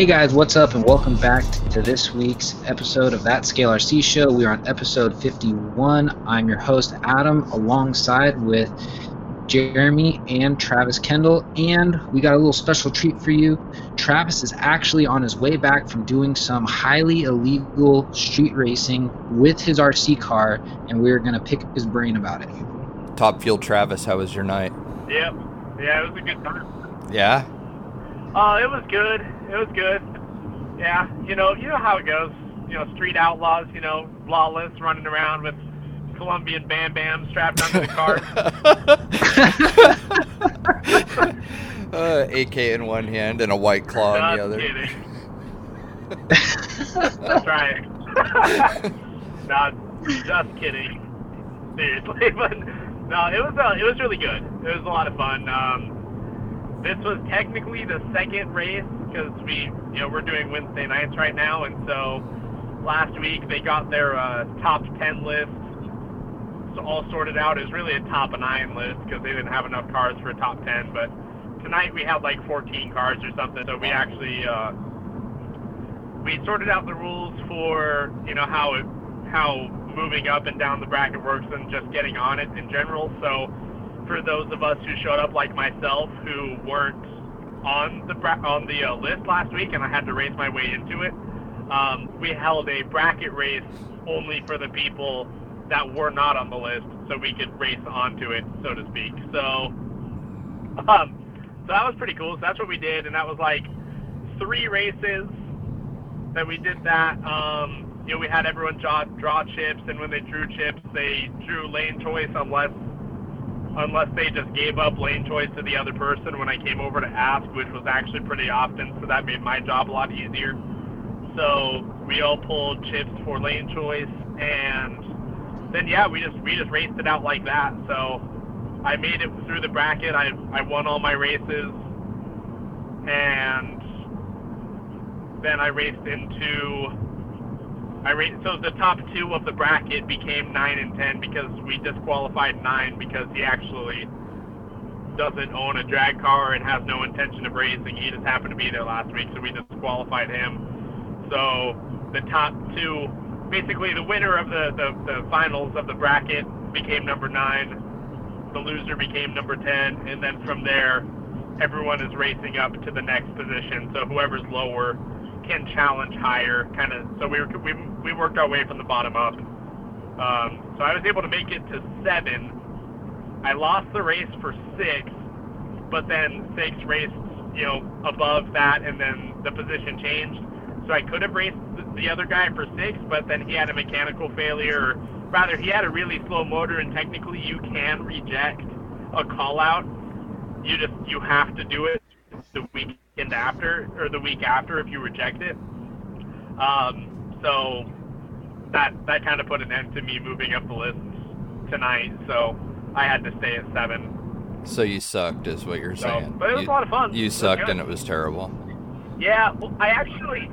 Hey guys, what's up, and welcome back to this week's episode of That Scale RC Show. We are on episode 51. I'm your host, Adam, alongside with Jeremy and Travis Kendall, and we got a little special treat for you. Travis is actually on his way back from doing some highly illegal street racing with his RC car, and we're going to pick his brain about it. Top Fuel Travis, how was your night? Yep. Yeah, it was a good time. Yeah? Oh, it was good. It was good. Yeah, you know, you know how it goes. You know, street outlaws, you know, lawless, running around with Colombian Bam Bam strapped onto the car. uh, AK in one hand and a white claw in the other. kidding. That's right. Not just kidding. Seriously, but no, it was uh, it was really good. It was a lot of fun. Um, this was technically the second race because we, you know, we're doing Wednesday nights right now, and so last week they got their uh, top ten list so all sorted out. It was really a top nine list because they didn't have enough cars for a top ten. But tonight we had like 14 cars or something, so we actually uh, we sorted out the rules for you know how it how moving up and down the bracket works and just getting on it in general. So for those of us who showed up like myself who weren't on the on the uh, list last week and I had to race my way into it, um, we held a bracket race only for the people that were not on the list, so we could race onto it, so to speak. So, um, so that was pretty cool. So that's what we did, and that was like three races that we did that. Um, you know, we had everyone draw, draw chips, and when they drew chips, they drew lane choice unless unless they just gave up lane choice to the other person when I came over to ask, which was actually pretty often. So that made my job a lot easier. So we all pulled chips for lane choice, and then yeah, we just we just raced it out like that. So I made it through the bracket. I I won all my races, and then I raced into I raced so the top two of the bracket became nine and ten because we disqualified nine because he actually doesn't own a drag car and has no intention of racing. He just happened to be there last week, so we disqualified him. So the top two, basically the winner of the, the, the finals of the bracket became number nine. The loser became number ten, and then from there, everyone is racing up to the next position. So whoever's lower can challenge higher, kind of. So we, were, we we worked our way from the bottom up. Um, so I was able to make it to seven. I lost the race for six, but then six raced, you know, above that, and then the position changed. So I could have raced the other guy for six, but then he had a mechanical failure. Or rather, he had a really slow motor, and technically you can reject a call out. You just you have to do it the weekend after or the week after if you reject it. Um, so that that kind of put an end to me moving up the list tonight. So I had to stay at seven. So you sucked, is what you're So, saying. but it was you, a lot of fun. You sucked good. and it was terrible. Yeah, well, I actually,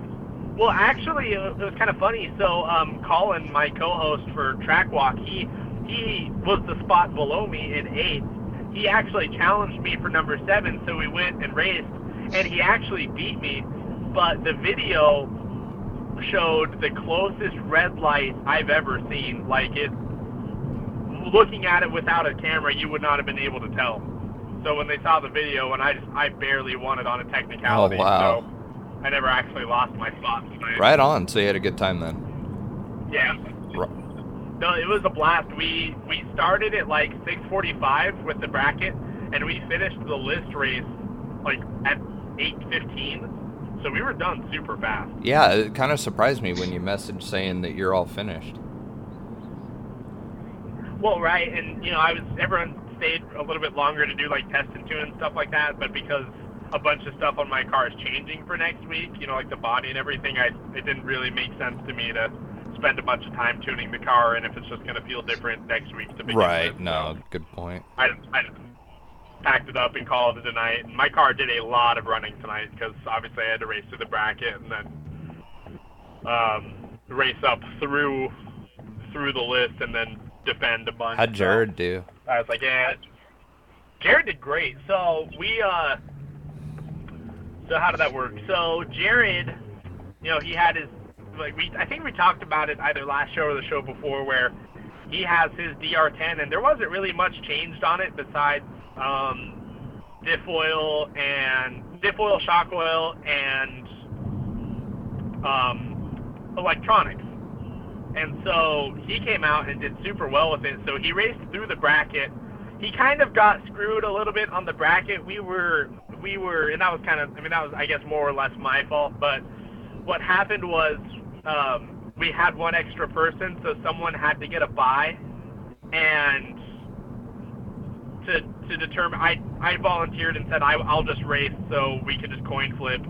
well, actually, it was, it was kind of funny. So, um, Colin, my co-host for Track Walk, he he was the spot below me in eighth. He actually challenged me for number seven, so we went and raced, and he actually beat me. But the video showed the closest red light I've ever seen. Like it, looking at it without a camera, you would not have been able to tell. So when they saw the video, and I just I barely won it on a technicality. Oh, wow. So I never actually lost my spot tonight. Right on. So you had a good time then. Yeah. R- No, it was a blast. We we started at like 6:45 with the bracket, and we finished the list race like at 8:15. So we were done super fast. Yeah, it kind of surprised me when you messaged saying that you're all finished. Well, right, and you know, I was everyone stayed a little bit longer to do like test and tune and stuff like that, but because a bunch of stuff on my car is changing for next week, you know, like the body and everything, I it didn't really make sense to me to spend a bunch of time tuning the car, and if it's just going to feel different next week to begin Right. with, No, so good point. I, I packed it up and called it a night. And my car did a lot of running tonight because obviously I had to race through the bracket and then um, race up through through the list and then defend a bunch. How'd So Jared do? I was like, yeah. Jared did great. So we, uh, So how did that work? So Jared, you know, he had his like we I think we talked about it either last show or the show before where he has his DR10 and there wasn't really much changed on it besides um, diff oil and diff oil, shock oil, and um, electronics. And so he came out and did super well with it. So he raced through the bracket. He kind of got screwed a little bit on the bracket. We were we were and that was kind of I mean that was I guess more or less my fault. But what happened was um, we had one extra person, so someone had to get a buy, and to to determine I I volunteered and said I I'll just race so we can just coin flip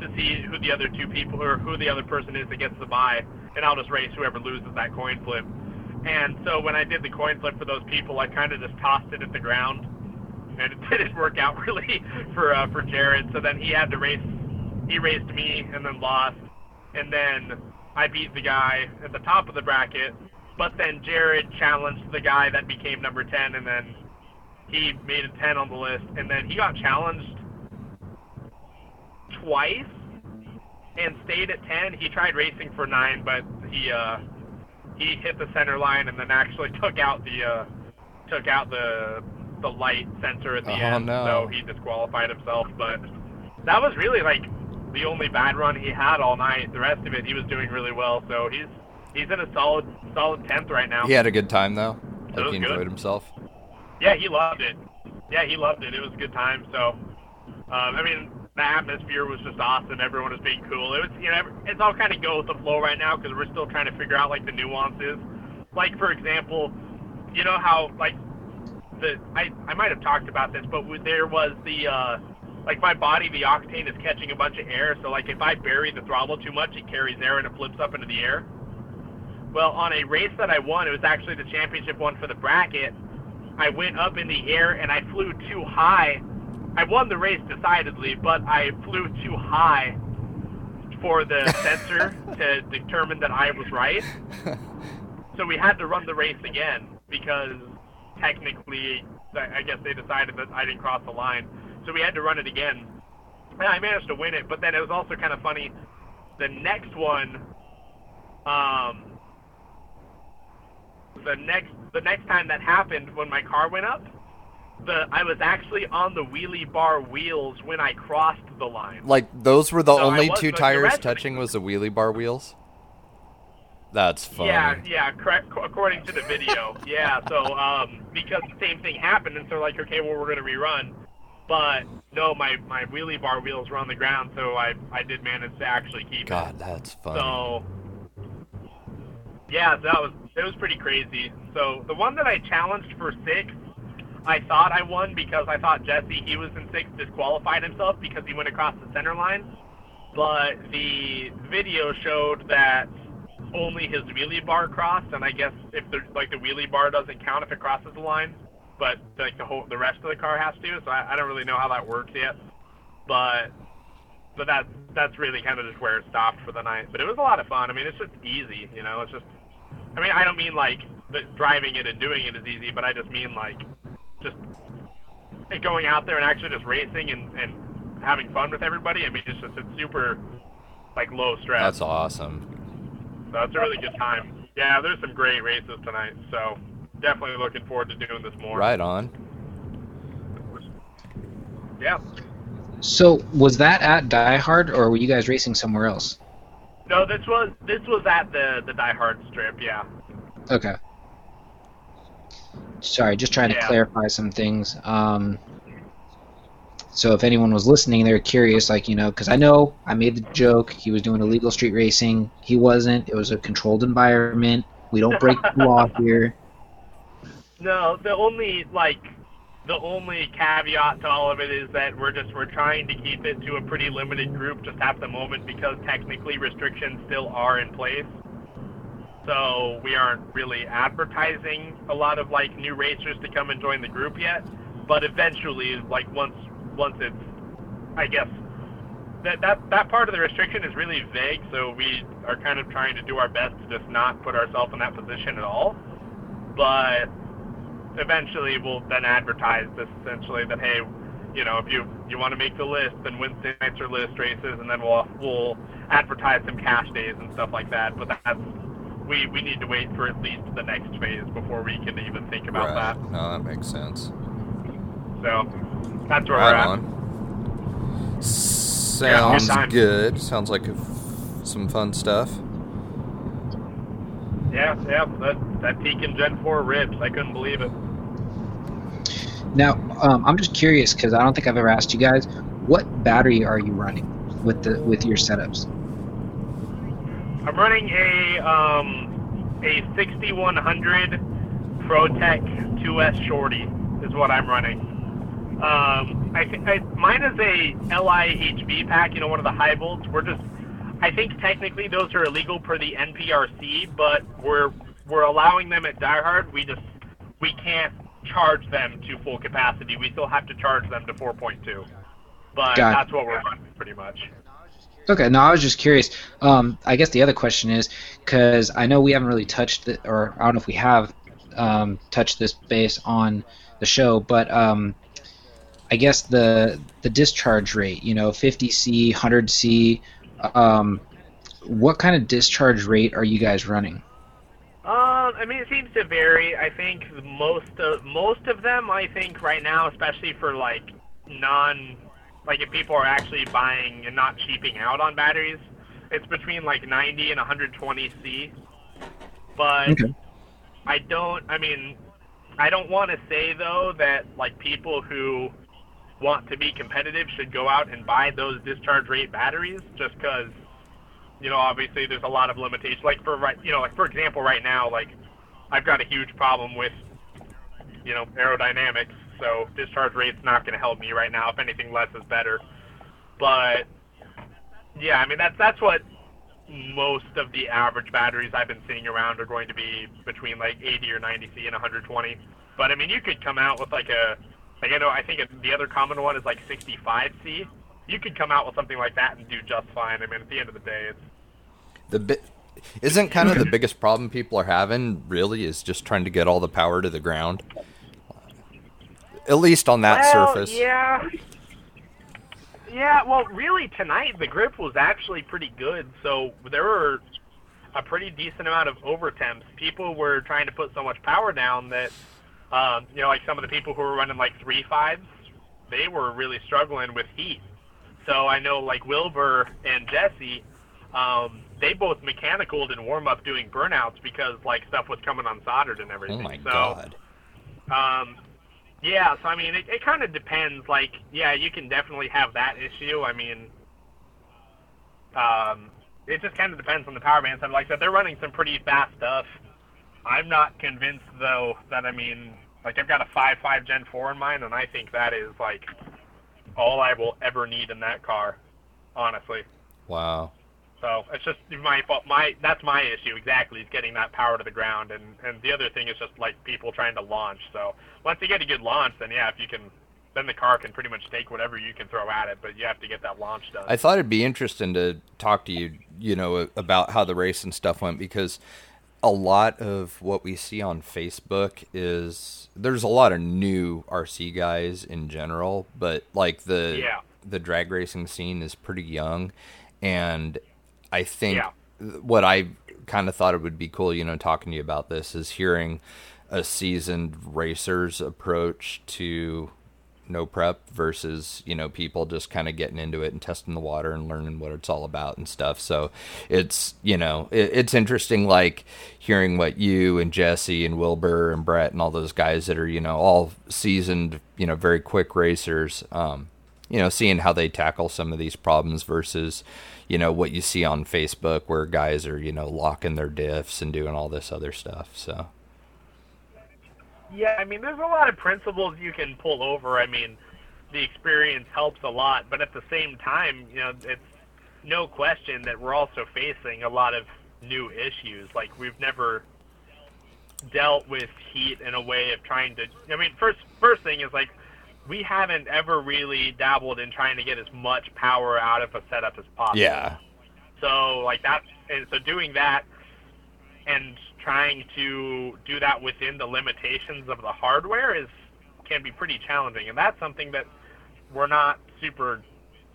to see who the other two people or who the other person is that gets the buy, and I'll just race whoever loses that coin flip. And so when I did the coin flip for those people, I kind of just tossed it at the ground, and it didn't work out really for uh, for Jared. So then he had to race. He raced me and then lost, and then I beat the guy at the top of the bracket. But then Jared challenged the guy that became number 10, and then he made a 10 on the list, and then he got challenged twice and stayed at 10. He tried racing for nine, but he uh, he hit the center line and then actually took out the uh, took out the the light sensor at the Oh, end, no. so he disqualified himself. But that was really like the only bad run he had all night. The rest of it, he was doing really well. So he's he's in a solid solid tenth right now. He had a good time though. Like he good. enjoyed himself. Yeah, he loved it. Yeah, he loved it. It was a good time. So, um, I mean, the atmosphere was just awesome. Everyone was being cool. It was, you know, it's all kind of go with the flow right now because we're still trying to figure out like the nuances. Like for example, you know how like the I I might have talked about this, but there was the uh, like my body, the octane is catching a bunch of air. So like if I bury the throttle too much, it carries air and it flips up into the air. Well, on a race that I won, it was actually the championship one for the bracket. I went up in the air and I flew too high. I won the race decidedly, but I flew too high for the sensor to determine that I was right. So we had to run the race again because technically, I guess they decided that I didn't cross the line. So we had to run it again. And I managed to win it, but then it was also kind of funny. The next one, um, the next the next time that happened when my car went up, the I was actually on the wheelie bar wheels when I crossed the line. Like those were the I only was, two tires rest of it- touching was the wheelie bar wheels. That's funny. Yeah, yeah, correct. According to the video, yeah. So, um, because the same thing happened, and so like, okay, well, we're gonna rerun, but no, my my wheelie bar wheels were on the ground, so I I did manage to actually keep it. God, that's it. funny. So, yeah, that was it was pretty crazy. So the one that I challenged for six, I thought I won because I thought Jesse he was in six disqualified himself because he went across the center line, but the video showed that only his wheelie bar crossed, and I guess if the like the wheelie bar doesn't count if it crosses the line, but like the whole the rest of the car has to. So I, I don't really know how that works yet, but but that's that's really kind of just where it stopped for the night. But it was a lot of fun. I mean, it's just easy, you know. It's just I mean, I don't mean like the driving it and doing it is easy, but I just mean like just going out there and actually just racing and and having fun with everybody. I mean, it's just it's super like low stress. That's awesome. So it's a really good time. Yeah, there's some great races tonight, so definitely looking forward to doing this more. Right on. Yeah. So was that at Die Hard, or were you guys racing somewhere else? No, this was this was at the the Die Hard strip. Yeah. Okay. Sorry, just trying to clarify some things. Um, so if anyone was listening, they're curious, like you know, because I know I made the joke he was doing illegal street racing. He wasn't. It was a controlled environment. We don't break the law here. No, the only like the only caveat to all of it is that we're just we're trying to keep it to a pretty limited group just at the moment because technically restrictions still are in place. So we aren't really advertising a lot of like new racers to come and join the group yet. But eventually, like once once it's, I guess that that that part of the restriction is really vague. So we are kind of trying to do our best to just not put ourselves in that position at all. But eventually we'll then advertise this essentially that hey, you know, if you you want to make the list, then Wednesday nights are list races, and then we'll we'll advertise some cash days and stuff like that. But that's we we need to wait for at least the next phase before we can even think about right. that. No, that makes sense. So that's where Right we're at. on. Yeah, good Sounds time. good. Sounds like f- some fun stuff. Yeah, yeah. That that peak in Gen 4 ribs, I couldn't believe it. Now, um, I'm just curious because I don't think I've ever asked you guys, what battery are you running with the with your setups? I'm running a um, a 6100 ProTek 2S Shorty is what I'm running. Um, I think mine is a LiHV pack, you know, one of the high volts. We're just, I think technically those are illegal per the NPRC, but we're we're allowing them at Die Hard. We just we can't charge them to full capacity. We still have to charge them to 4.2. But Got it. that's what we're running pretty much. Okay, no, I was just curious. Um, I guess the other question is because I know we haven't really touched it, or I don't know if we have um, touched this base on the show, but um, I guess the the discharge rate, you know, 50C, 100C. Um, what kind of discharge rate are you guys running? Uh, I mean, it seems to vary. I think most of most of them, I think right now, especially for like non, like if people are actually buying and not cheaping out on batteries, it's between like 90 and 120 C. But Okay. I don't. I mean, I don't want to say though that like people who want to be competitive should go out and buy those discharge rate batteries just because you know obviously there's a lot of limitations. Like for right you know like for example right now like I've got a huge problem with you know aerodynamics so discharge rate's not going to help me right now. If anything less is better. But yeah I mean that's that's what most of the average batteries I've been seeing around are going to be between like 80 or 90 C and 120 but I mean you could come out with like a like I know I think the other common one is like 65 C. You could come out with something like that and do just fine. I mean at the end of the day it's The bit isn't kind of the biggest problem people are having really is just trying to get all the power to the ground. At least on that well, surface. Yeah. Yeah, well, really tonight the grip was actually pretty good. So there were a pretty decent amount of overtemps. People were trying to put so much power down that, um, you know, like some of the people who were running like three fives, they were really struggling with heat. So I know like Wilbur and Jesse, um, they both mechanicaled in warm up doing burnouts because like stuff was coming unsoldered and everything. Oh my so, god. um, yeah, so I mean, it, it kind of depends. Like, yeah, you can definitely have that issue. I mean, um, it just kind of depends on the power band. So like I said, they're running some pretty fast stuff. I'm not convinced though that I mean, like I've got a five five Gen four in mine, and I think that is like all I will ever need in that car, honestly. Wow. So it's just my fault. My that's my issue exactly is getting that power to the ground, and and the other thing is just like people trying to launch. So once you get a good launch, then yeah, if you can, then the car can pretty much take whatever you can throw at it, but you have to get that launch done. I thought it'd be interesting to talk to you, you know, about how the race and stuff went because a lot of what we see on Facebook is there's a lot of new RC guys in general, but like the Yeah. the drag racing scene is pretty young and I think Yeah. what I kind of thought it would be cool, you know, talking to you about this is hearing a seasoned racer's approach to no prep versus you know people just kind of getting into it and testing the water and learning what it's all about and stuff so it's you know it, it's interesting like hearing what you and jesse and wilbur and brett and all those guys that are you know all seasoned you know very quick racers um you know seeing how they tackle some of these problems versus you know what you see on facebook where guys are you know locking their diffs and doing all this other stuff so Yeah, I mean, there's a lot of principles you can pull over. I mean, the experience helps a lot, but at the same time, you know, it's no question that we're also facing a lot of new issues. Like we've never dealt with heat in a way of trying to. I mean, first first thing is like we haven't ever really dabbled in trying to get as much power out of a setup as possible. yeah So like that, and so doing that and trying to do that within the limitations of the hardware is can be pretty challenging, and that's something that we're not super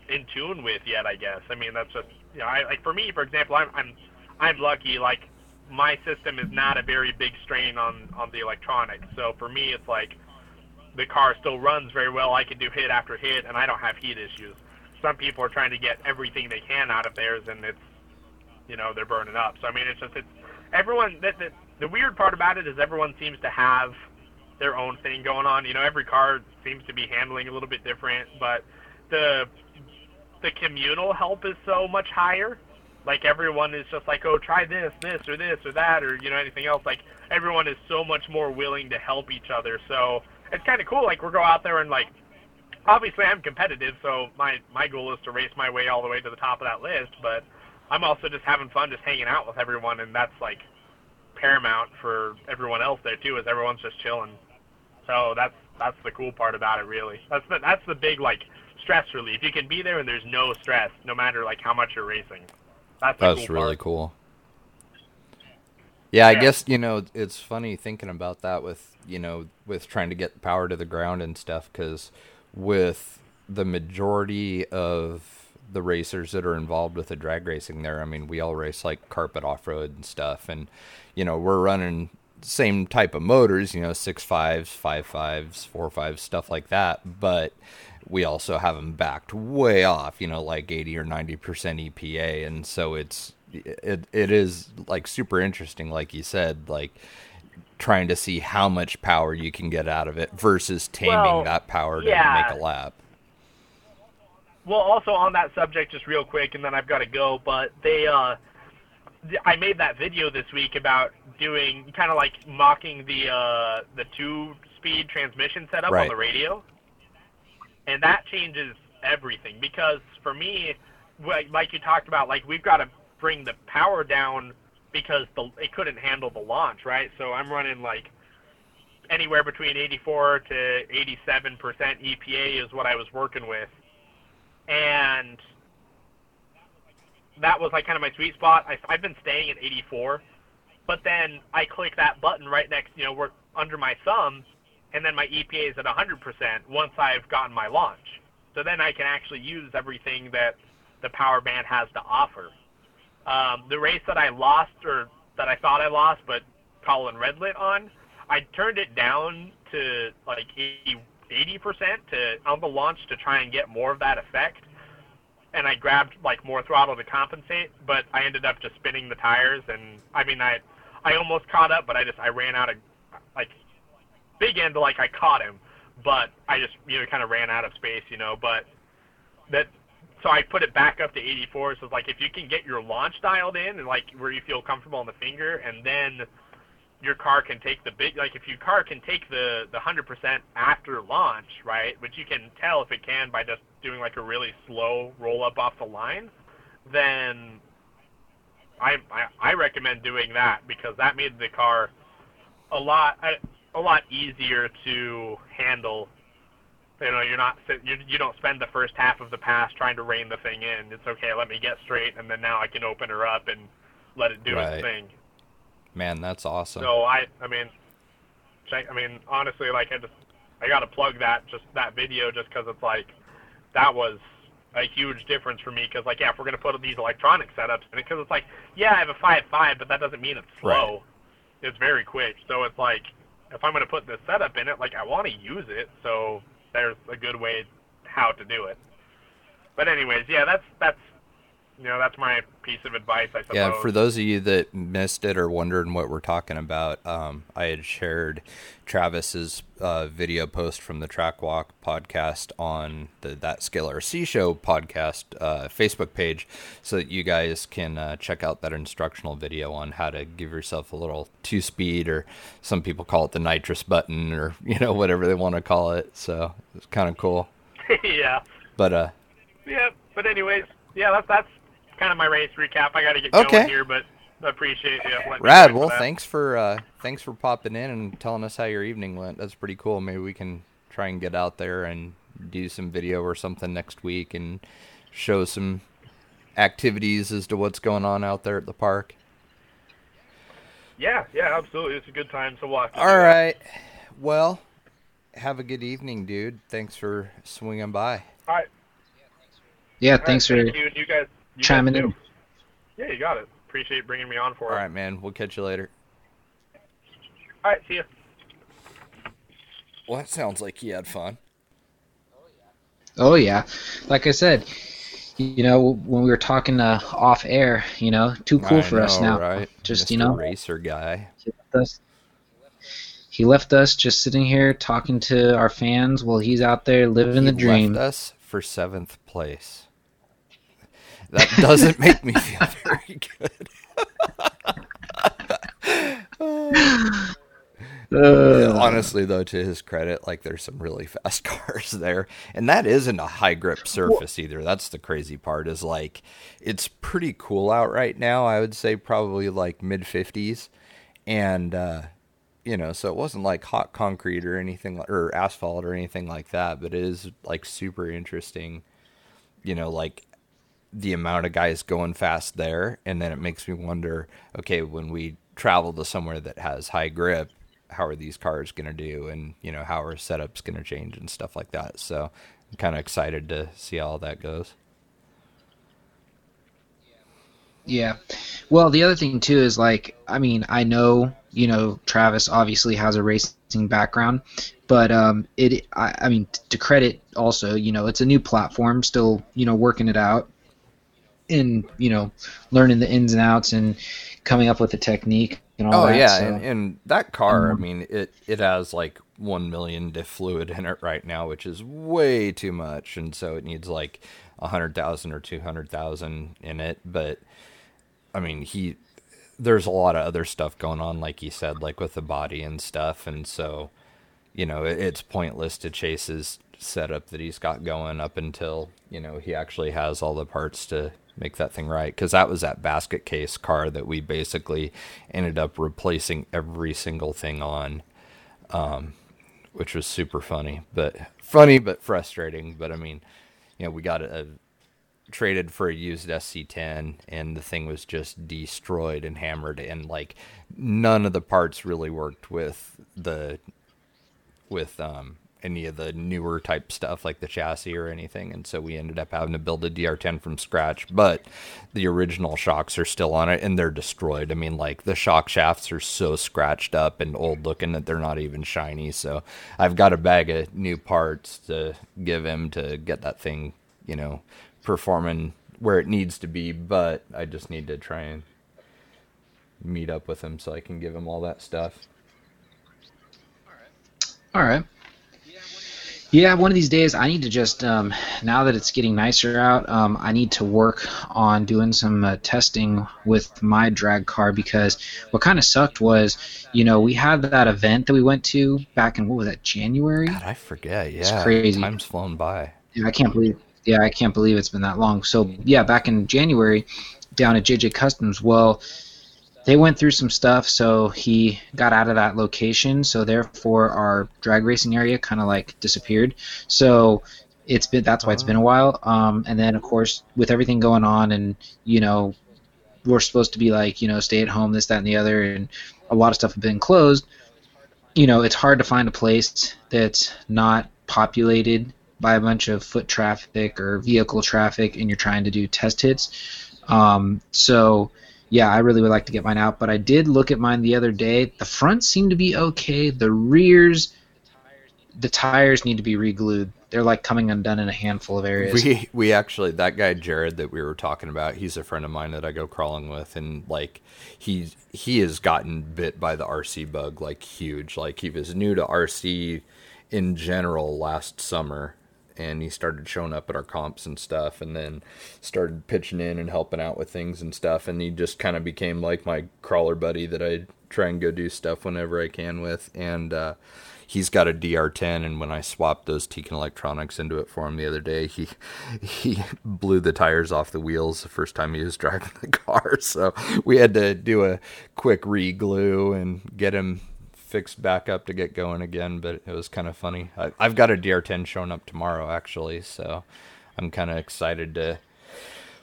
in tune with yet. I guess. I mean, that's just you know, I, like for me, for example, I'm I'm I'm lucky. Like my system is not a very big strain on on the electronics. So for me, it's like the car still runs very well. I can do hit after hit, and I don't have heat issues. Some people are trying to get everything they can out of theirs, and it's you know they're burning up. So I mean, it's just it's everyone. That the, the weird part about it is everyone seems to have their own thing going on. You know, every car seems to be handling a little bit different, but the the communal help is so much higher. Like everyone is just like, oh, try this, this, or this, or that, or you know anything else. Like everyone is so much more willing to help each other. So it's kind of cool. Like we'll go out there and like, obviously I'm competitive, so my my goal is to race my way all the way to the top of that list. But I'm also just having fun, just hanging out with everyone, and that's like paramount for everyone else there too. Is everyone's just chilling. So that's that's the cool part about it, really. That's the that's the big like stress relief. You can be there and there's no stress, no matter like how much you're racing. That's, That's cool really part. cool. Yeah, I guess you know it's funny thinking about that with you know with trying to get power to the ground and stuff because with the majority of the racers that are involved with the drag racing there, I mean, we all race like carpet off road and stuff, and you know we're running same type of motors, you know, six fives, five fives, four fives, stuff like that, but we also have them backed way off, you know, like 80 or 90% EPA. And so it's, it, it is like super interesting, like you said, like trying to see how much power you can get out of it versus taming Well, that power to yeah. make a lap. Well, also on that subject, just real quick, and then I've got to go. But they, uh, I made that video this week about doing kind of like mocking the uh, the two-speed transmission setup Right. on the radio, and that changes everything because for me, like like you talked about, like we've got to bring the power down because the it couldn't handle the launch, right? So I'm running like anywhere between 84 to 87 percent EPA is what I was working with and that was like kind of my sweet spot. I, I've been staying at 84, but then I click that button right next, you know, where under my thumb, and then my EPA is at 100% once I've gotten my launch. So then I can actually use everything that the power band has to offer. Um, the race that I lost, or that I thought I lost, but Colin Redlit on, I turned it down to like 80 percent to on the launch to try and get more of that effect. And I grabbed like more throttle to compensate, but I ended up just spinning the tires. And I mean, I I almost caught up, but I just I ran out of like big end like I caught him, but I just you know kind of ran out of space, you know. But that so I put it back up to 84. So it's like if you can get your launch dialed in and like where you feel comfortable on the finger, and then your car can take the big like if your car can take the the 100% after launch, right? Which you can tell if it can by just doing like a really slow roll up off the line, then I I, I recommend doing that because that made the car a lot a, a lot easier to handle. You know, you're not you you don't spend the first half of the pass trying to rein the thing in. It's okay, let me get straight, and then now I can open her up and let it do Right. its thing. Man, that's awesome. So I, I mean. I mean, honestly, like I just, I gotta plug that just that video just because it's like, that was a huge difference for me. Because like, yeah, if we're gonna put these electronic setups in it, because it's like, yeah, I have a five five, but that doesn't mean it's slow. It's very quick. So it's like, if I'm gonna put this setup in it, like I want to use it. So there's a good way how to do it. But anyways, yeah, that's that's, you know, that's my piece of advice. I suppose. Yeah, for those of you that missed it or wondering what we're talking about, um, I had shared Travis's uh, video post from the Track Walk podcast on the That Scale RC Show podcast uh, Facebook page, so that you guys can uh, check out that instructional video on how to give yourself a little two speed, or some people call it the nitrous button, or you know whatever they want to call it. So it's kind of cool. yeah. But uh, Yeah, but anyways, yeah, that's that's kind of my race recap. I got to get Okay. going here, but I appreciate you. letting Rad. join for Well, that. thanks for uh, thanks for popping in and telling us how your evening went. That's pretty cool. Maybe we can try and get out there and do some video or something next week and show some activities as to what's going on out there at the park. Yeah, yeah, absolutely. It's a good time to walk. All right. Well, have a good evening, dude. Thanks for swinging by. All right. Yeah, thanks right, for thank you, you guys, you chiming in. Yeah, you got it. Appreciate bringing me on for All it. right, man. We'll catch you later. All right, see you. Well, that sounds like he had fun. Oh yeah, like I said, you know when we were talking uh, off air, you know, too cool I for us now. right? Just Mr. you know, racer guy. he left us. He left us just sitting here talking to our fans while he's out there living he the dream. left us for seventh place. That doesn't make me feel very good. Uh, Honestly, though, to his credit, like there's some really fast cars there, and that isn't a high grip surface either. That's the crazy part. Is like it's pretty cool out right now. I would say probably like mid fifties, and uh, you know, so it wasn't like hot concrete or anything or asphalt or anything like that. But it is like super interesting. You know, like the amount of guys going fast there, and then it makes me wonder. Okay, when we travel to somewhere that has high grip how are these cars going to do and you know how are setups going to change and stuff like that so i'm kind of excited to see how that goes Yeah. Well, the other thing too is like, I mean, I know, you know, Travis obviously has a racing background, but um, it, I, I mean, to credit also, you know, it's a new platform, still, you know, working it out, and you know, learning the ins and outs and coming up with the technique and all oh that. yeah so- and, and that car i Um, mean it it has like 1 million diff fluid in it right now which is way too much and so it needs like a 100,000 or 200,000 in it but I mean, he there's a lot of other stuff going on, like he said, like with the body and stuff, and so you know it, it's pointless to chase his setup that he's got going up until you know he actually has all the parts to make that thing right. Because that was that basket case car that we basically ended up replacing every single thing on, um, which was super funny, but funny but frustrating. But I mean, you know, we got a traded for a used SC10 and the thing was just destroyed and hammered and like none of the parts really worked with the with um any of the newer type stuff like the chassis or anything and so we ended up having to build a DR10 from scratch but the original shocks are still on it and they're destroyed I mean like the shock shafts are so scratched up and old looking that they're not even shiny so I've got a bag of new parts to give him to get that thing you know performing where it needs to be, but I just need to try and meet up with him so I can give him all that stuff. All right. Yeah, one of these days I need to just um, now that it's getting nicer out, um, I need to work on doing some uh, testing with my drag car because what kind of sucked was, you know, we had that event that we went to back in what was that January? God, I forget. Yeah, it's crazy. Time's flown by. Yeah, I can't believe. Yeah, I can't believe it's been that long. So yeah, back in January, down at JJ Customs. Well, they went through some stuff, so he got out of that location. So therefore, our drag racing area kind of like disappeared. So it's been that's why it's been a while. Um, and then of course with everything going on, and you know, we're supposed to be like you know stay at home, this, that, and the other, and a lot of stuff have been closed. You know, it's hard to find a place that's not populated by a bunch of foot traffic or vehicle traffic and you're trying to do test hits. Um, so, yeah, I really would like to get mine out, but I did look at mine the other day. The front seemed to be okay. The rears, the tires need to be re-glued. They're like coming undone in a handful of areas. We we actually that guy Jared that we were talking about, he's a friend of mine that I go crawling with and like he he has gotten bit by the RC bug like huge. Like he was new to RC in general last summer and he started showing up at our comps and stuff and then started pitching in and helping out with things and stuff and he just kind of became like my crawler buddy that I try and go do stuff whenever I can with and uh he's got a DR10 and when I swapped those Tekin electronics into it for him the other day he he blew the tires off the wheels the first time he was driving the car so we had to do a quick re-glue and get him fixed back up to get going again, but it was kind of funny. I, I've got a DR10 showing up tomorrow, actually, so I'm kind of excited to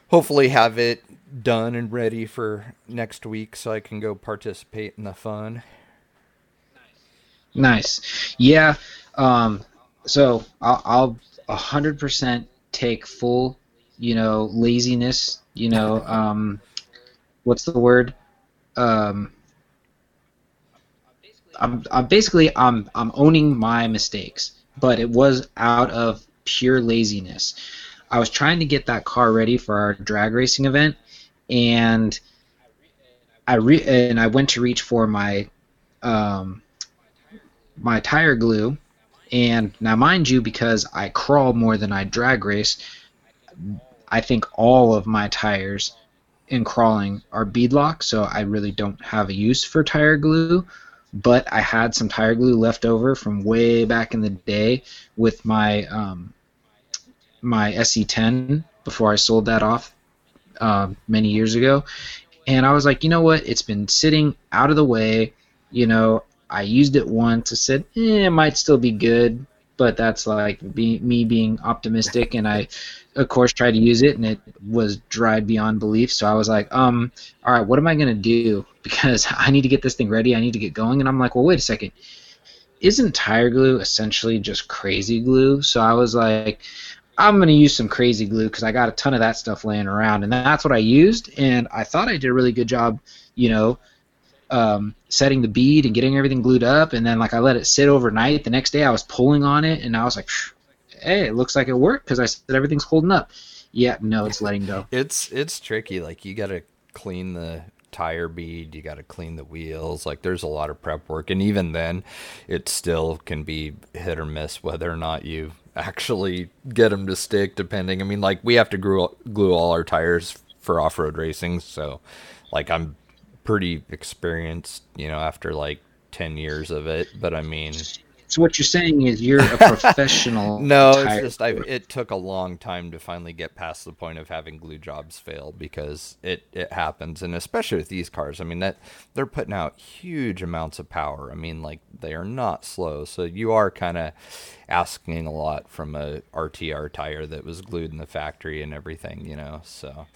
hopefully have it done and ready for next week so I can go participate in the fun. Nice. Yeah. Um, so I'll, I'll 100% take full you know, laziness, you know, um, what's the word? Um, I'm, I'm basically I'm I'm owning my mistakes, but it was out of pure laziness. I was trying to get that car ready for our drag racing event, and I re- and I went to reach for my um, my tire glue, and now mind you, because I crawl more than I drag race, I think all of my tires in crawling are beadlock, so I really don't have a use for tire glue. But I had some tire glue left over from way back in the day with my um, my SC10 before I sold that off uh, many years ago, and I was like, you know what? It's been sitting out of the way. You know, I used it once. I said, eh, it might still be good, but that's like be, me being optimistic. And I, of course, tried to use it, and it was dried beyond belief. So I was like, um, all right, what am I gonna do? Because I need to get this thing ready. I need to get going. And I'm like, well, wait a second. Isn't tire glue essentially just crazy glue? So I was like, I'm going to use some crazy glue because I got a ton of that stuff laying around, and that's what I used. And I thought I did a really good job, you know, um, setting the bead and getting everything glued up. And then like I let it sit overnight. The next day I was pulling on it, and I was like, "Hey, it looks like it worked because I said everything's holding up." Yeah, no, it's letting go. It's it's tricky. Like you got to clean the tire bead, you got to clean the wheels. Like there's a lot of prep work, and even then, it still can be hit or miss whether or not you actually get them to stick depending i mean like we have to glue, glue all our tires for off-road racing so like i'm pretty experienced you know after like 10 years of it but i mean so what you're saying is you're a professional. no, it's just I, it took a long time to finally get past the point of having glue jobs fail because it it happens, and especially with these cars. I mean that they're putting out huge amounts of power. I mean like they are not slow, so you are kind of asking a lot from a RTR tire that was glued in the factory and everything, you know. So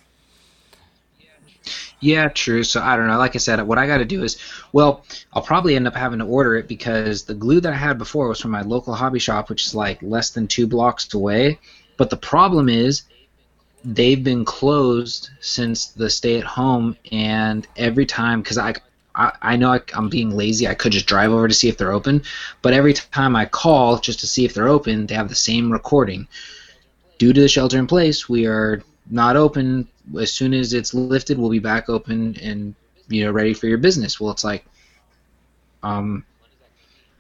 yeah, true. So I don't know. Like I said, what I got to do is, well, I'll probably end up having to order it because the glue that I had before was from my local hobby shop, which is like less than two blocks away. But the problem is, they've been closed since the stay at home, and every time, because I, I, know I'm being lazy, I could just drive over to see if they're open, but every time I call just to see if they're open, they have the same recording. Due to the shelter in place, we are not open. As soon as it's lifted, we'll be back open and you know ready for your business. Well, it's like, um,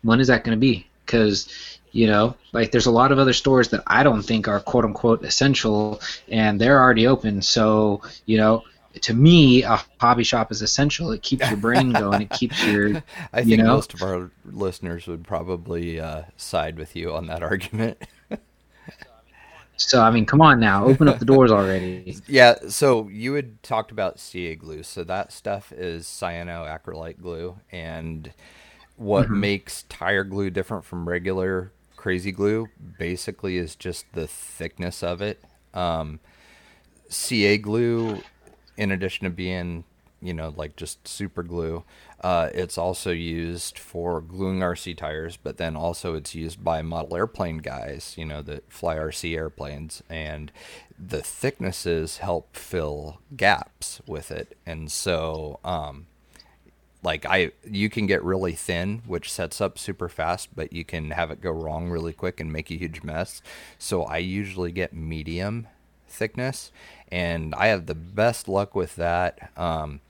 when is that going to be? Because you know, like there's a lot of other stores that I don't think are quote unquote essential, and they're already open. So you know, to me, a hobby shop is essential. It keeps your brain going. It keeps your. I think know? most of our listeners would probably uh, side with you on that argument. So I mean, come on now, open up the doors already. yeah. So you had talked about CA glue. So that stuff is cyanoacrylate glue, and what mm-hmm. makes tire glue different from regular crazy glue basically is just the thickness of it. Um, CA glue, in addition to being you know like just super glue, uh, it's also used for gluing RC tires, but then also it's used by model airplane guys, you know, that fly RC airplanes, and the thicknesses help fill gaps with it. And so, um, like I, you can get really thin, which sets up super fast, but you can have it go wrong really quick and make a huge mess. So I usually get medium thickness, and I have the best luck with that. Um,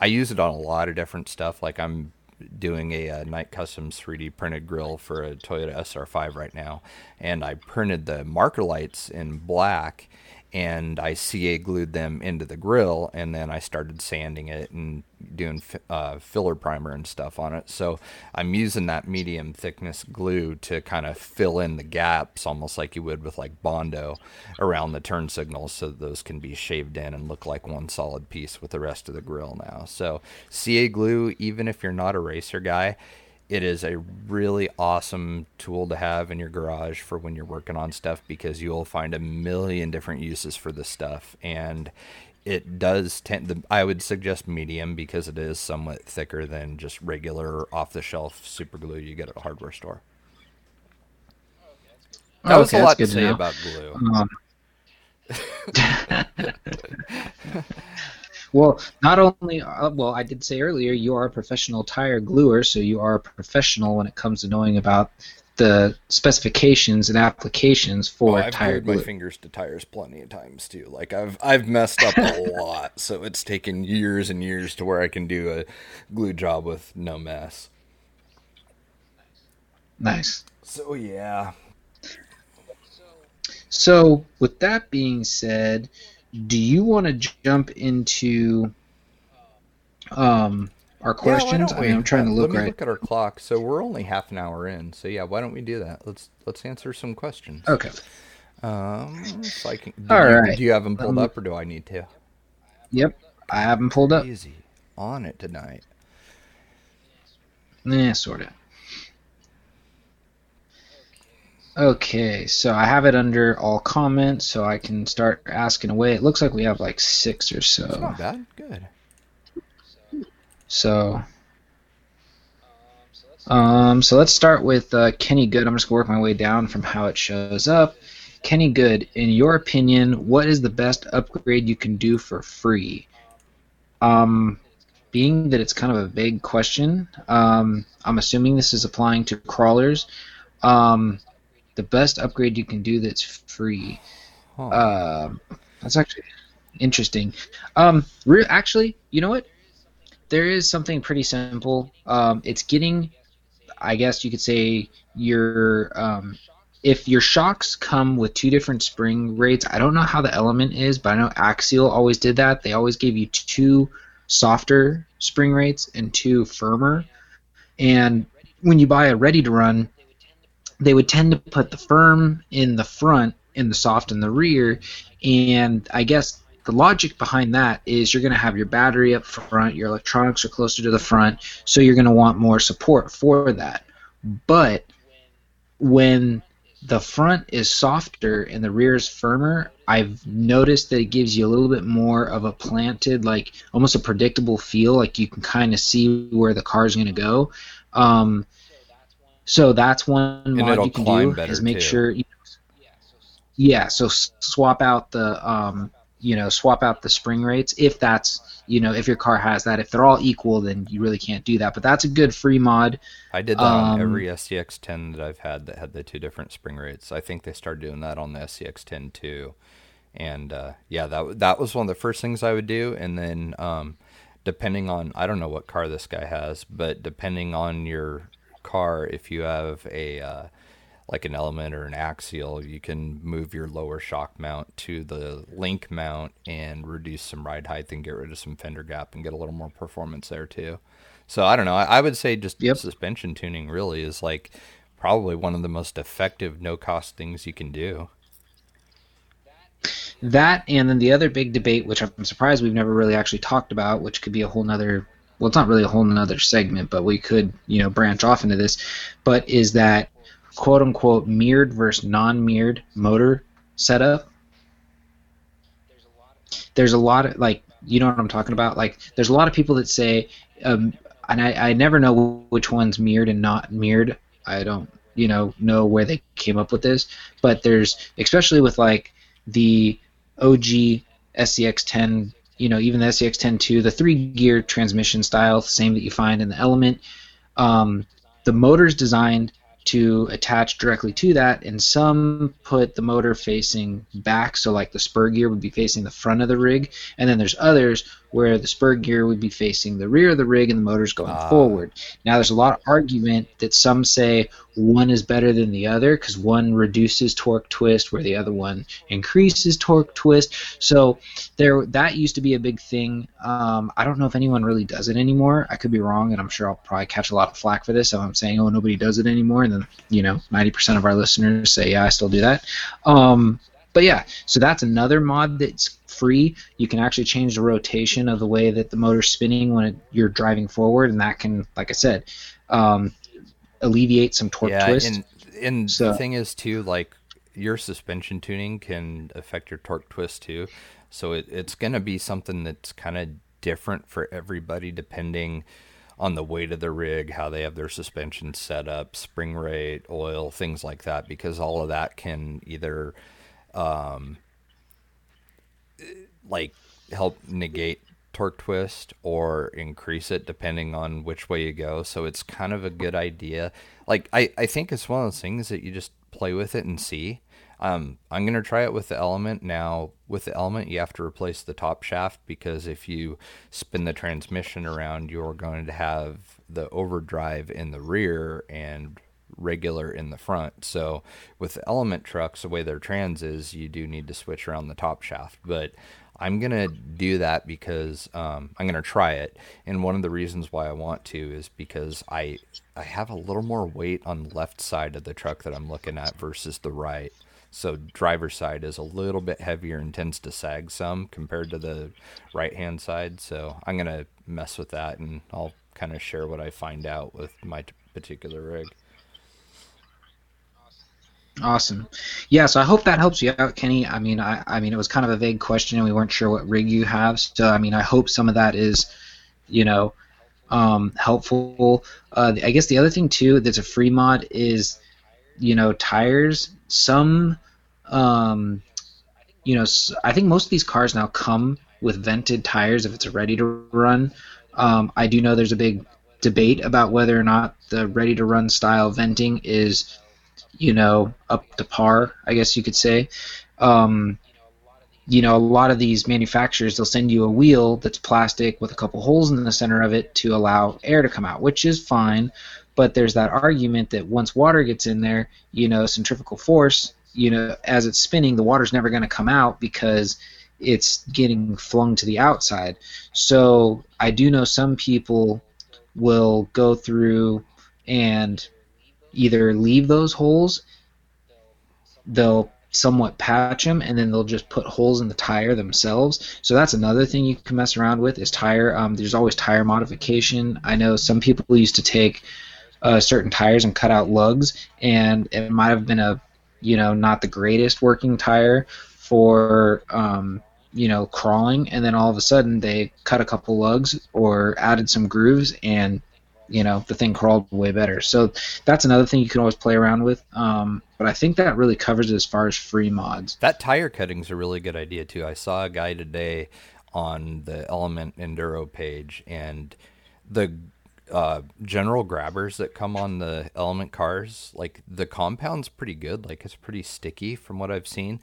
I use it on a lot of different stuff. Like I'm doing a, a Knight Customs 3D printed grill for a Toyota SR5 right now, and I printed the marker lights in black and I CA glued them into the grill, and then I started sanding it and doing uh, filler primer and stuff on it. So I'm using that medium thickness glue to kind of fill in the gaps, almost like you would with like Bondo around the turn signals, so those can be shaved in and look like one solid piece with the rest of the grill now. So CA glue, even if you're not a racer guy, it is a really awesome tool to have in your garage for when you're working on stuff because you'll find a million different uses for this stuff and it does tend to, I would suggest medium because it is somewhat thicker than just regular off the shelf super glue you get at a hardware store. That was a lot to say about glue. Um, well, not only uh, well, I did say earlier you are a professional tire gluer, so you are a professional when it comes to knowing about the specifications and applications for oh, I've tire glue. my fingers to tires plenty of times too. Like I've I've messed up a lot, so it's taken years and years to where I can do a glue job with no mess. Nice. So yeah, So, with that being said, do you want to jump into um, our questions? Yeah, I I'm trying to look Let me right. look at our clock. So we're only half an hour in. So yeah, why don't we do that? Let's let's answer some questions. Okay. Um, I can, do All you, right. Do you have them pulled Um, up, or do I need to? Yep. I have them pulled up. Easy on it tonight. Yeah, sort of. Okay, so I have it under all comments, so I can start asking away. It looks like we have like six or so. not bad. Good. So, um, so let's start with uh, Kenny Good. I'm just gonna work my way down from how it shows up. Kenny Good, in your opinion, what is the best upgrade you can do for free? Um, being that it's kind of a vague question, um, I'm assuming this is applying to crawlers. Um, the best upgrade you can do that's free. Huh. Uh, that's actually interesting. Um, re- actually, you know what? There is something pretty simple. Um, it's getting, I guess you could say, your um, if your shocks come with two different spring rates. I don't know how the element is, but I know Axial always did that. They always gave you two softer spring rates and two firmer. And when you buy a ready to run, they would tend to put the firm in the front and the soft in the rear. And I guess the logic behind that is you're going to have your battery up front, your electronics are closer to the front, so you're going to want more support for that. But when the front is softer and the rear is firmer, I've noticed that it gives you a little bit more of a planted, like almost a predictable feel, like you can kind of see where the car is going to go. Um, so that's one And mod you can do is make too. sure. You yeah, so swap out the um, you know swap out the spring rates if that's you know if your car has that. If they're all equal, then you really can't do that. But that's a good free mod. I did that on um, every SCX 10 that I've had that had the two different spring rates. I think they started doing that on the SCX 10 too. And uh, yeah, that that was one of the first things I would do. And then um, depending on I don't know what car this guy has, but depending on your car, if you have a uh, like an element or an axial, you can move your lower shock mount to the link mount and reduce some ride height and get rid of some fender gap and get a little more performance there too. So I don't know. I, I would say just Yep. suspension tuning really is like probably one of the most effective no cost things you can do. That and then the other big debate, which I'm surprised we've never really actually talked about, which could be a whole nother. Well, it's not really a whole nother segment, but we could you know branch off into this. But is that quote unquote mirrored versus non-mirrored motor setup? There's a lot of like you know what I'm talking about. Like there's a lot of people that say, um, and I, I never know which one's mirrored and not mirrored. I don't you know know where they came up with this, but there's especially with like the OG SCX10, you know, even the SCX10 2, the three gear transmission style, same that you find in the Element. Um, the motor's designed to attach directly to that, and some put the motor facing back, so like the spur gear would be facing the front of the rig, and then there's others where the spur gear would be facing the rear of the rig and the motor's going Ah. forward. Now, there's a lot of argument that some say one is better than the other because one reduces torque twist where the other one increases torque twist. So there, that used to be a big thing. Um, I don't know if anyone really does it anymore. I could be wrong, and I'm sure I'll probably catch a lot of flack for this if I'm saying, "Oh, nobody does it anymore," and then you know, 90% of our listeners say, "Yeah, I still do that." Um, but yeah, so that's another mod that's free. You can actually change the rotation of the way that the motor's spinning when it, you're driving forward, and that can, like I said, um, alleviate some torque yeah, twist. and and So- the thing is too, like your suspension tuning can affect your torque twist too. So it, it's gonna be something that's kind of different for everybody depending on the weight of the rig, how they have their suspension set up, spring rate, oil, things like that, because all of that can either um, like help negate torque twist or increase it depending on which way you go. So it's kind of a good idea. Like I, I think it's one of those things that you just play with it and see. Um, I'm gonna try it with the element now. With the element, you have to replace the top shaft because if you spin the transmission around, you're going to have the overdrive in the rear and regular in the front. So with the element trucks, the way their trans is, you do need to switch around the top shaft. But I'm gonna do that because um, I'm gonna try it, and one of the reasons why I want to is because I I have a little more weight on the left side of the truck that I'm looking at versus the right. So driver's side is a little bit heavier and tends to sag some compared to the right hand side. So I'm gonna mess with that, and I'll kind of share what I find out with my t- particular rig. Awesome. Yeah, so I hope that helps you out, Kenny. I mean, I, I mean, it was kind of a vague question, and we weren't sure what rig you have. So, I mean, I hope some of that is, you know, um, helpful. Uh, I guess the other thing too that's a free mod is, you know, tires. Some, um, you know, I think most of these cars now come with vented tires if it's a ready to run. Um, I do know there's a big debate about whether or not the ready to run style venting is you know, up to par, I guess you could say. Um, you know, a lot of these manufacturers, they'll send you a wheel that's plastic with a couple holes in the center of it to allow air to come out, which is fine. But there's that argument that once water gets in there, you know, centrifugal force, you know, as it's spinning, the water's never going to come out because it's getting flung to the outside. So I do know some people will go through and either leave those holes, they'll somewhat patch them, and then they'll just put holes in the tire themselves. So that's another thing you can mess around with is tire. Um, there's always tire modification. I know some people used to take uh, certain tires and cut out lugs, and it might have been a you know not the greatest working tire for um, you know crawling, and then all of a sudden they cut a couple lugs or added some grooves and you know the thing crawled way better. So that's another thing you can always play around with. Um, but I think that really covers it as far as free mods. That tire cutting's a really good idea too. I saw a guy today on the Element Enduro page, and the uh, general grabbers that come on the Element cars, like the compound's pretty good. Like it's pretty sticky from what I've seen.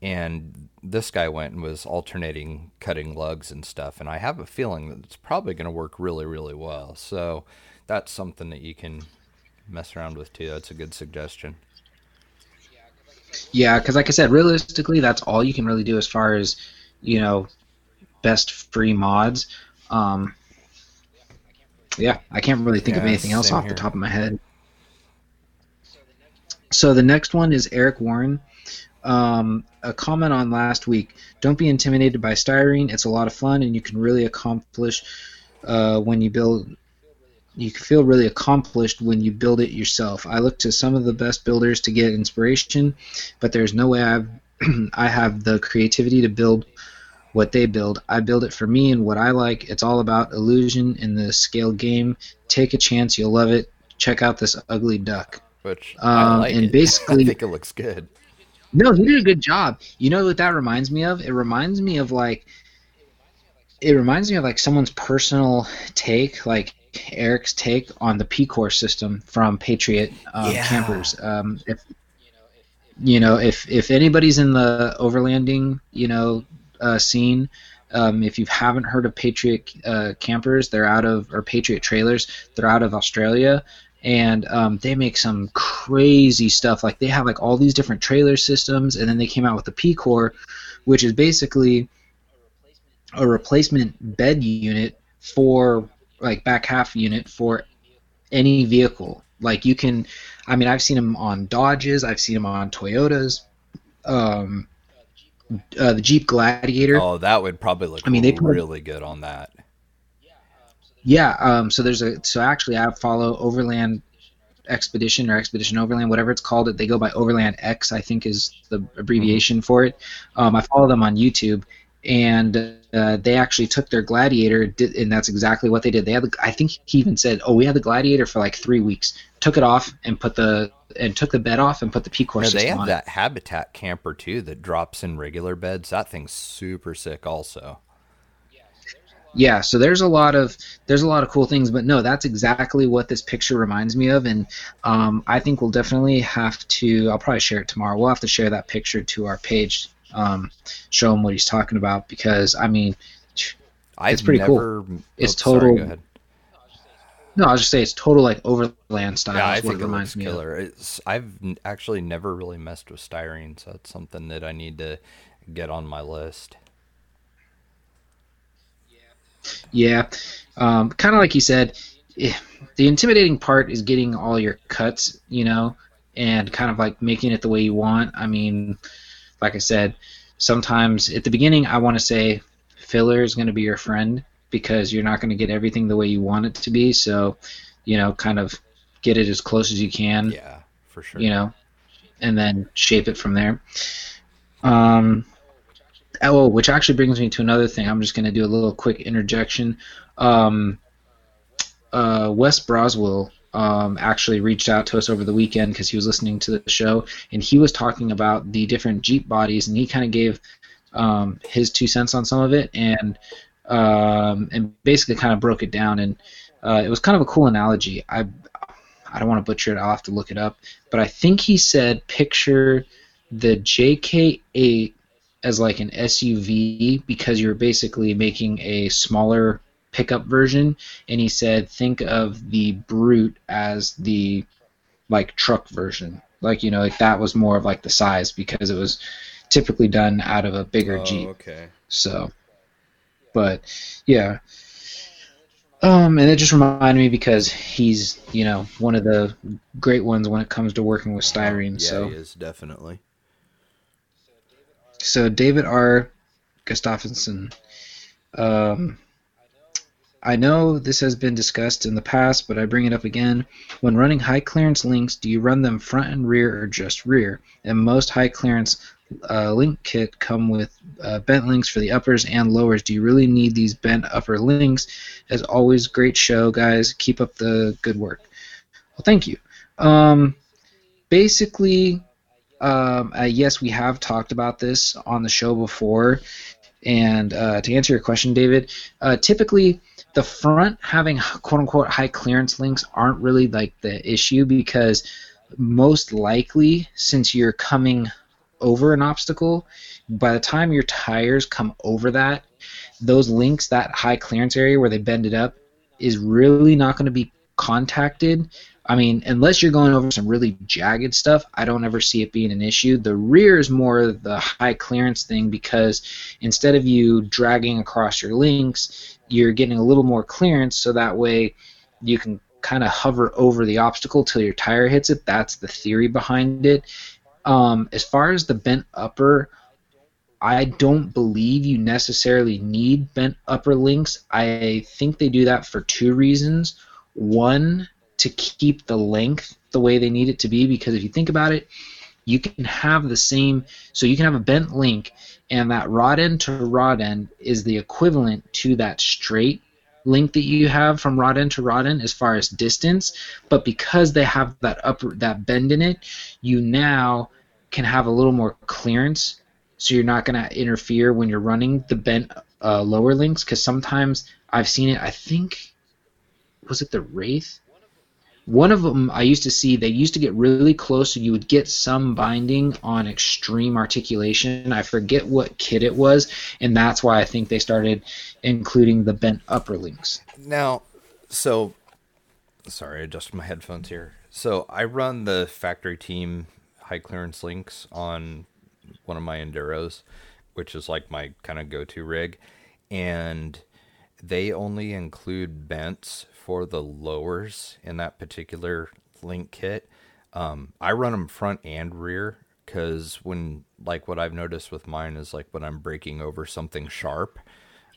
And this guy went and was alternating cutting lugs and stuff, and I have a feeling that it's probably going to work really, really well. So that's something that you can mess around with too. That's a good suggestion. Yeah, because like I said, realistically, that's all you can really do as far as you know best free mods. Um, yeah, I can't really think yeah, of anything else off here. the top of my head. So the next one is Eric Warren. Um, a comment on last week. Don't be intimidated by styrene. It's a lot of fun, and you can really accomplish uh, when you build you can feel really accomplished when you build it yourself. I look to some of the best builders to get inspiration, but there's no way I've I have the creativity to build what they build. I build it for me and what I like. It's all about illusion in the scale game. Take a chance, you'll love it. Check out this ugly duck. Which um, I like and it. basically, I think it looks good. No, he did a good job. You know what that reminds me of? It reminds me of like it reminds me of like someone's personal take, like Eric's take on the P-Core system from Patriot um, yeah. campers. Um, if you know, if if anybody's in the overlanding, you know, uh, scene, um, if you haven't heard of Patriot uh, campers, they're out of or Patriot trailers, they're out of Australia, and um, they make some crazy stuff. Like they have like all these different trailer systems, and then they came out with the P-Core, which is basically a replacement bed unit for like back half unit for any vehicle. Like you can, I mean, I've seen them on Dodges, I've seen them on Toyotas, um, uh, the Jeep Gladiator. Oh, that would probably look. I mean, they really good on that. Yeah. Um, so there's a so actually I follow Overland Expedition or Expedition Overland, whatever it's called. It they go by Overland X, I think is the abbreviation mm-hmm. for it. Um, I follow them on YouTube, and uh, they actually took their gladiator did, and that's exactly what they did they had the, i think he even said oh we had the gladiator for like three weeks took it off and put the and took the bed off and put the P core No, system they have on. that habitat camper too that drops in regular beds. That thing's super sick also. yeah so there's a lot of there's a lot of cool things but no that's exactly what this picture reminds me of and um, i think we'll definitely have to i'll probably share it tomorrow we'll have to share that picture to our page um, show him what he's talking about because i mean I've pretty cool. never, It's oh, sorry, total- go ahead. No I'll just say it's total like overland style Yeah, I think it reminds looks me of killer. It's I've actually never really messed with styrene, so it's something that I need to get on my list. Yeah, um, kind of like you said, eh, the intimidating part is getting all your cuts, you know, and kind of like making it the way you want. I mean, like I said, sometimes at the beginning I want to say filler is going to be your friend because you're not going to get everything the way you want it to be. So, you know, kind of get it as close as you can Yeah, for sure. you know, and then shape it from there. Um, oh, which actually brings me to another thing. I'm just going to do a little quick interjection. Um, uh, Wes Broswell um, actually reached out to us over the weekend because he was listening to the show, and he was talking about the different Jeep bodies, and he kind of gave um, his two cents on some of it, and um, and basically kind of broke it down, and uh, it was kind of a cool analogy. I I don't want to butcher it. I'll have to look it up. But I think he said picture the JK8 as like an SUV because you're basically making a smaller pickup version. And he said think of the Brute as the like truck version. Like you know, like that was more of like the size because it was typically done out of a bigger Oh, Jeep. okay. So, but yeah. Um, and it just reminded me because he's, you know, one of the great ones when it comes to working with styrene. Yeah, so, he is definitely. so David R. Gustafsson. Um, I know this has been discussed in the past, but I bring it up again. When running high clearance links, do you run them front and rear or just rear? And most high clearance uh, link kit come with uh, bent links for the uppers and lowers. Do you really need these bent upper links? As always, great show, guys. Keep up the good work. Well, thank you. Um, basically, um, uh, yes, we have talked about this on the show before. And uh, to answer your question, David, uh, typically the front having quote unquote high clearance links aren't really like the issue because most likely, since you're coming over an obstacle, by the time your tires come over that, those links, that high clearance area where they bend it up, is really not going to be contacted. I mean, unless you're going over some really jagged stuff, I don't ever see it being an issue. The rear is more the high clearance thing because instead of you dragging across your links, you're getting a little more clearance so that way you can kind of hover over the obstacle till your tire hits it. That's the theory behind it. Um, as far as the bent upper, I don't believe you necessarily need bent upper links. I think they do that for two reasons. One, to keep the length the way they need it to be, because if you think about it, you can have the same, so you can have a bent link, and that rod end to rod end is the equivalent to that straight link that you have from rod end to rod end as far as distance, but because they have that upper that bend in it, you now can have a little more clearance, so you're not going to interfere when you're running the bent uh, lower links. Because sometimes I've seen it. I think was it the Wraith. One of them I used to see. They used to get really close, so you would get some binding on extreme articulation. I forget what kit it was, and that's why I think they started including the bent upper links. Now, so sorry, I adjusted my headphones here. So I run the factory team high clearance links on one of my enduros, which is like my kind of go-to rig, and they only include bents for the lowers in that particular link kit. Um, I run them front and rear because when like what I've noticed with mine is like when I'm breaking over something sharp,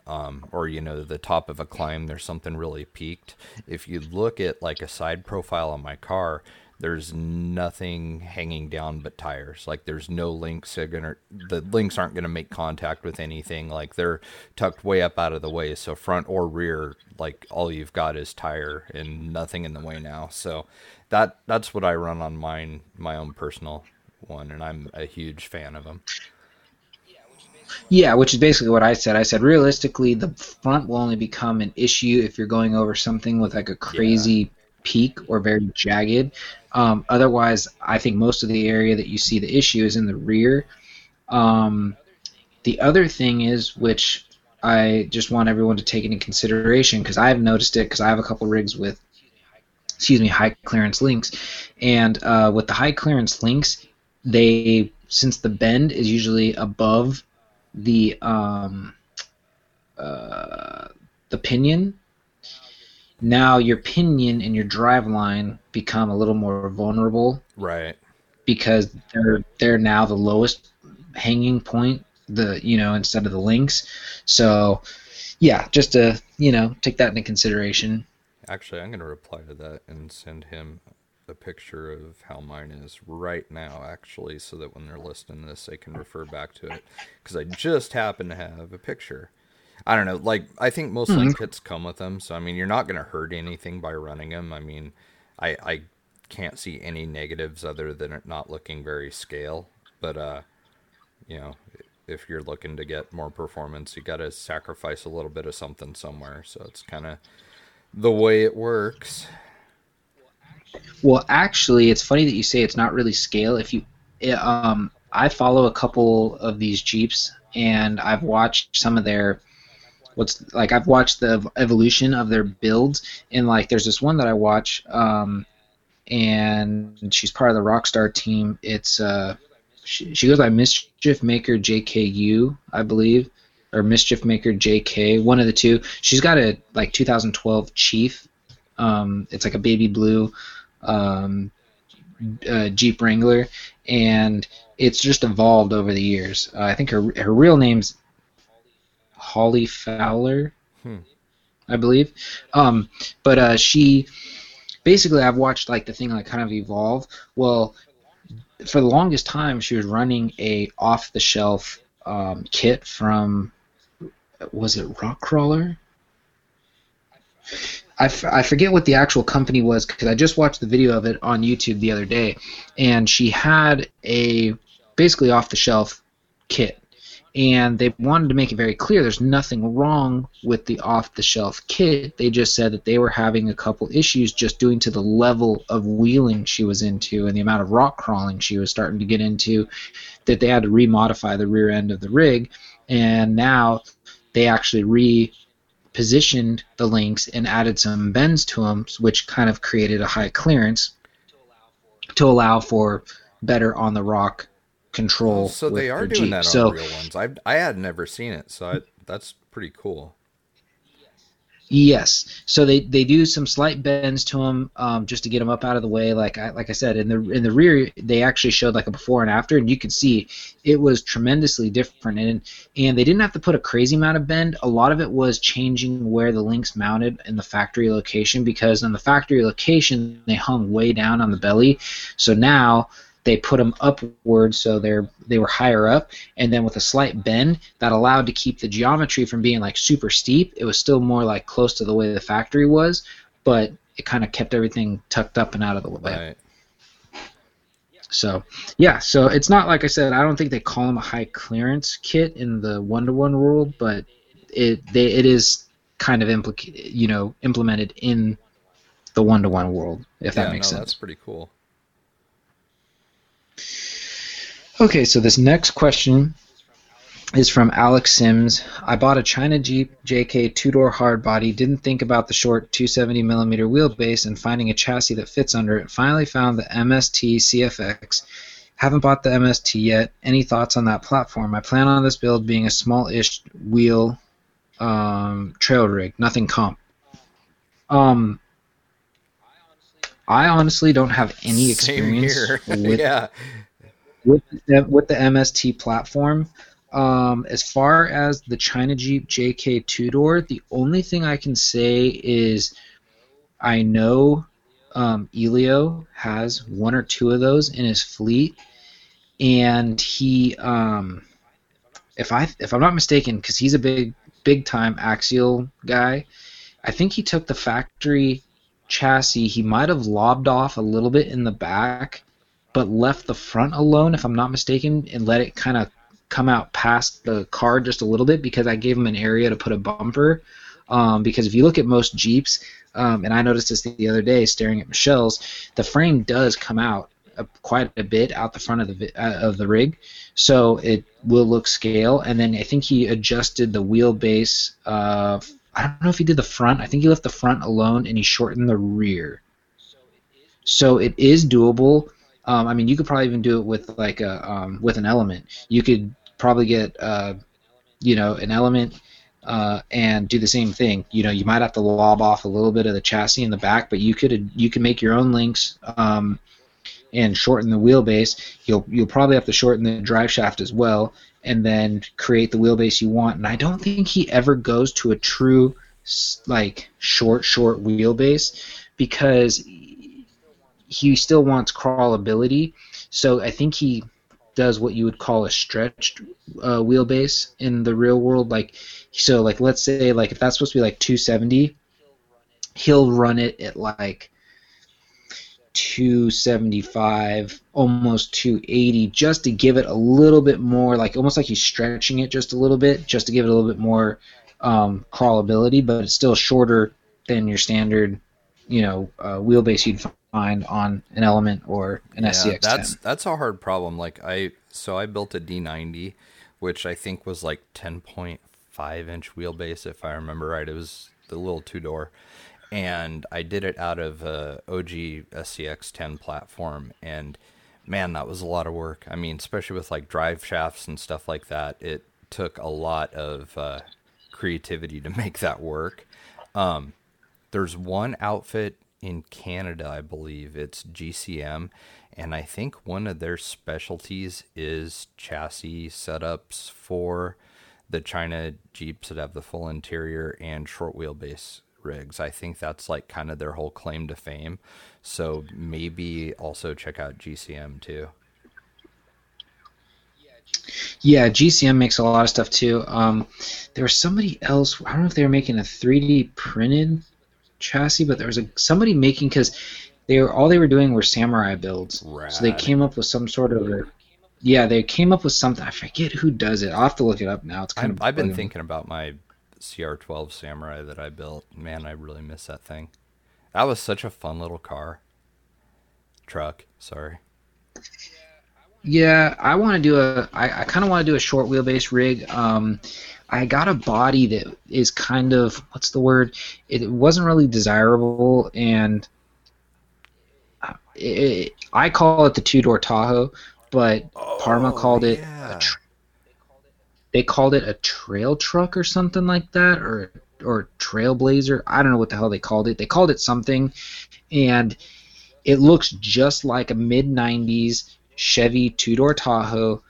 um, or you know the top of a climb there's something really peaked if you look at like a side profile on my car there's nothing hanging down but tires. Like there's no links are gonna the links aren't gonna make contact with anything. Like they're tucked way up out of the way. So front or rear like all you've got is tire and nothing in the way now. So that that's what i run on mine my own personal one and i'm a huge fan of them Yeah, which is basically what I said. I said realistically, the front will only become an issue if you're going over something with like a crazy peak or very jagged. Um, otherwise, I think most of the area that you see the issue is in the rear. Um, the other thing is, which I just want everyone to take into consideration, because I've noticed it, because I have a couple rigs with, excuse me, high clearance links, and uh, with the high clearance links, they since the bend is usually above the um, uh, the pinion. Now your pinion and your drive line become a little more vulnerable right because they're they're now the lowest hanging point. The you know instead of the links. So yeah, just to you know take that into consideration. Actually, I'm going to reply to that and send him a picture of how mine is right now, actually, so that when they're listening to this, they can refer back to it. Because I just happen to have a picture. I don't know. Like, I think most Mhm. link kits come with them. So, I mean, you're not going to hurt anything by running them. I mean, I, I can't see any negatives other than it not looking very scale. But, uh, you know, if you're looking to get more performance, you got to sacrifice a little bit of something somewhere. So, it's kind of the way it works. Well, actually, it's funny that you say it's not really scale. If you, um, I follow a couple of these Jeeps, and I've watched some of their, what's like I've watched the evolution of their builds, and like there's this one that I watch, um, and she's part of the Rockstar team. It's uh, she, she goes by Mischief Maker JKU, I believe, or Mischief Maker JK, one of the two. She's got a like 2012 Chief. Um, it's like a baby blue um, uh, Jeep Wrangler, and it's just evolved over the years. Uh, I think her her real name's Holly Fowler, Hmm. I believe. Um, but uh, she basically I've watched like the thing like kind of evolve. Well, for the longest time she was running a off the shelf um, kit from was it Rock Crawler? I, f- I forget what the actual company was because I just watched the video of it on YouTube the other day, and she had a basically off the shelf kit, and they wanted to make it very clear there's nothing wrong with the off the shelf kit. They just said that they were having a couple issues just due to the level of wheeling she was into and the amount of rock crawling she was starting to get into, that they had to remodify the rear end of the rig, and now they actually re positioned the links and added some bends to them, which kind of created a high clearance to allow for better on the rock control. So they are doing Jeep. that on So real ones. I I had never seen it, so I, that's pretty cool. Yes, so they, they do some slight bends to them um, just to get them up out of the way. Like I like I said in the in the rear, they actually showed like a before and after, and you could see it was tremendously different. And and they didn't have to put a crazy amount of bend. A lot of it was changing where the links mounted in the factory location because in the factory location they hung way down on the belly. So now they put them upward so they're they were higher up and then with a slight bend that allowed to keep the geometry from being like super steep it was still more like close to the way the factory was but it kind of kept everything tucked up and out of the way Right. so yeah so it's not like i said i don't think they call them a high clearance kit in the one-to-one world but it they it is kind of implica- you know implemented in the one-to-one world if yeah, that makes no, sense that's pretty cool. Okay, so this next question is from Alex Sims. I bought a China Jeep JK two-door hardbody. Didn't think about the short 270 millimeter wheelbase and finding a chassis that fits under it. Finally found the MST CFX. Haven't bought the MST yet. Any thoughts on that platform? I plan on this build being a small-ish wheel um, trail rig, nothing comp. Um, I honestly don't have any Same experience here. with yeah. With the, with the MST platform, Um, as far as the China Jeep JK two door, the only thing I can say is I know um, Elio has one or two of those in his fleet, and he, um, if I if I'm not mistaken, because he's a big big time axial guy, I think he took the factory chassis. He might have lobbed off a little bit in the back, but left the front alone, if I'm not mistaken, and let it kind of come out past the car just a little bit because I gave him an area to put a bumper. Um, because if you look at most Jeeps, um, and I noticed this the other day staring at Michelle's, the frame does come out quite a bit out the front of the uh, of the rig, so it will look scale. And then I think he adjusted the wheelbase. Uh, I don't know if he did the front. I think he left the front alone and he shortened the rear. So it is doable. Um, I mean, you could probably even do it with like a um, with an element. You could probably get uh, you know an element uh, and do the same thing. You know, you might have to lob off a little bit of the chassis in the back, but you could you can make your own links um, and shorten the wheelbase. You'll you'll probably have to shorten the drive shaft as well, and then create the wheelbase you want. And I don't think he ever goes to a true like short short wheelbase because he still wants crawlability. So I think he does what you would call a stretched uh, wheelbase in the real world. Like so, like let's say like if that's supposed to be like 270, he'll run it at like 275, almost 280, just to give it a little bit more, like almost like he's stretching it just a little bit, just to give it a little bit more um, crawlability, but it's still shorter than your standard, you know, uh, wheelbase you'd find on an Element or an yeah, SCX. That's that's a hard problem. Like I, so I built a D90, which I think was like 10.5 inch wheelbase, if I remember right. It was the little two door and I did it out of a OG SCX 10 platform, and man, that was a lot of work. I mean, especially with like drive shafts and stuff like that, it took a lot of uh, creativity to make that work. Um, there's one outfit in Canada, I believe it's GCM, and I think one of their specialties is chassis setups for the China Jeeps that have the full interior and short wheelbase rigs. I think that's like kind of their whole claim to fame. So maybe also check out GCM too. Yeah, GCM makes a lot of stuff too. Um, there was somebody else. I don't know if they were making a 3D printed chassis, but there was a somebody making because they were all they were doing were samurai builds. Rad. So they came up with some sort of a yeah, they came up with something. I forget who does it. I'll have to look it up now. It's kind I've, of. I've been thinking about my CR12 Samurai that I built. Man, I really miss that thing. That was such a fun little car. Truck, sorry. Yeah, I want to do a. I, I kind of want to do a short wheelbase rig. Um, I got a body that is kind of what's the word? It wasn't really desirable, and it, I call it the two door Tahoe, but oh, Parma called it yeah. a, they called it a trail truck or something like that, or or trailblazer. I don't know what the hell they called it. They called it something, and it looks just like a mid '90s Chevy two door Tahoe,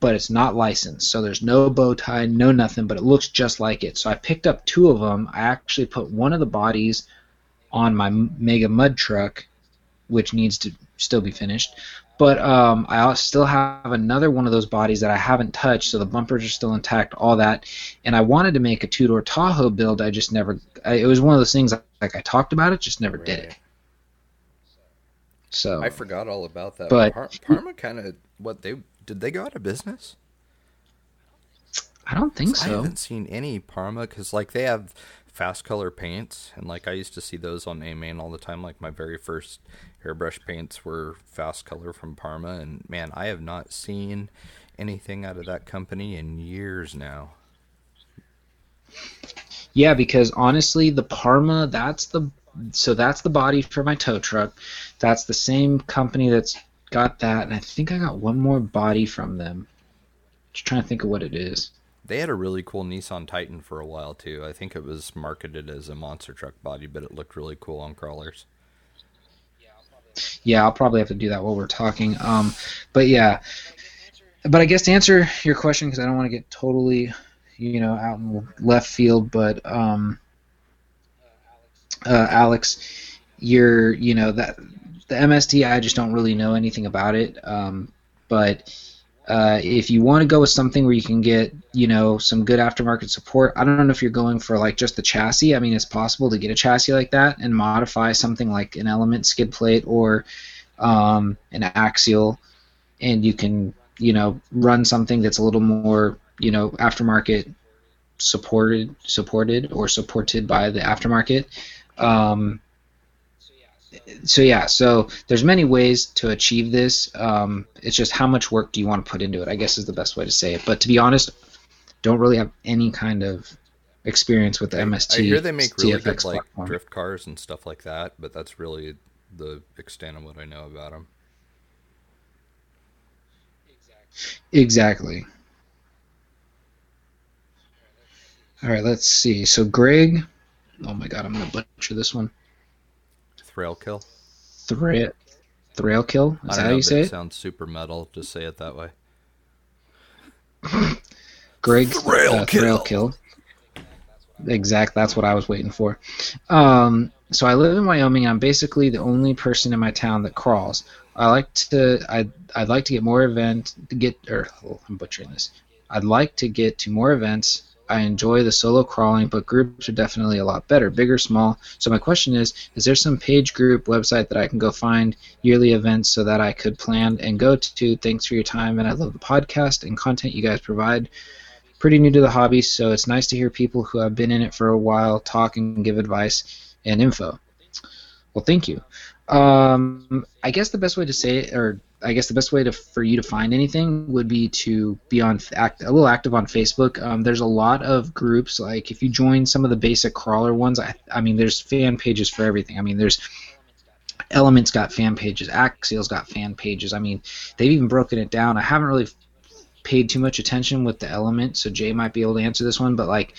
but it's not licensed. So there's no bow tie, no nothing, but it looks just like it. So I picked up two of them. I actually put one of the bodies on my Mega Mud truck, which needs to still be finished. But um, I still have another one of those bodies that I haven't touched, so the bumpers are still intact, all that. And I wanted to make a two door Tahoe build. I just never. I, it was one of those things like I talked about it, just never right. did it. So I forgot all about that. But Par- Parma kind of what they did. They go out of business. I don't think so. I haven't seen any Parma because like they have Faskolor paints and like I used to see those on A Main all the time. Like my very first airbrush paints were Faskolor from Parma, and man, I have not seen anything out of that company in years now. Yeah, because honestly, the Parma that's the so that's the body for my tow truck. That's the same company that's got that, and I think I got one more body from them. Just trying to think of what it is. They had a really cool Nissan Titan for a while too. I think it was marketed as a monster truck body, but it looked really cool on crawlers. Yeah, I'll probably have to do that while we're talking. Um, but yeah, but I guess to answer your question, because I don't want to get totally, you know, out in left field, but um, uh, Alex, you're, you know, that the MST, I just don't really know anything about it. Um, but uh, if you want to go with something where you can get, you know, some good aftermarket support, I don't know if you're going for like just the chassis. I mean, it's possible to get a chassis like that and modify something like an element skid plate or um, an axial, and you can, you know, run something that's a little more, you know, aftermarket supported, supported or supported by the aftermarket. Um, so yeah, so there's many ways to achieve this. Um, it's just how much work do you want to put into it? I guess is the best way to say it. But to be honest, don't really have any kind of experience with the MST. I hear they make really TFX good like platform. drift cars and stuff like that, but that's really the extent of what I know about them. Exactly. All right, let's see. So Greg, oh my God, I'm gonna butcher this one. Thrail kill. Thra- Thrailkill. I Is don't that know, how you say it it? sounds super metal. Just say it that way. Greg Thrail uh, kill. Thrailkill. Exact. That's what I was waiting for. Um, so I live in Wyoming. I'm basically the only person in my town that crawls. I like to. I I'd like to get more event to get. Or oh, I'm butchering this. I'd like to get to more events. I enjoy the solo crawling, but groups are definitely a lot better, big or small. So my question is: Is there some page group website that I can go find yearly events so that I could plan and go to? Thanks for your time, and I love the podcast and content you guys provide pretty new to the hobby, so it's nice to hear people who have been in it for a while talk and give advice and info. Well, thank you. Um, I guess the best way to say it, or I guess the best way to for you to find anything would be to be on act, a little active on Facebook. Um, there's a lot of groups. Like if you join some of the basic crawler ones, I, I mean, there's fan pages for everything. I mean, there's Elements got fan pages, Axial's got fan pages. I mean, they've even broken it down. I haven't really paid too much attention with the element, so Jay might be able to answer this one. But like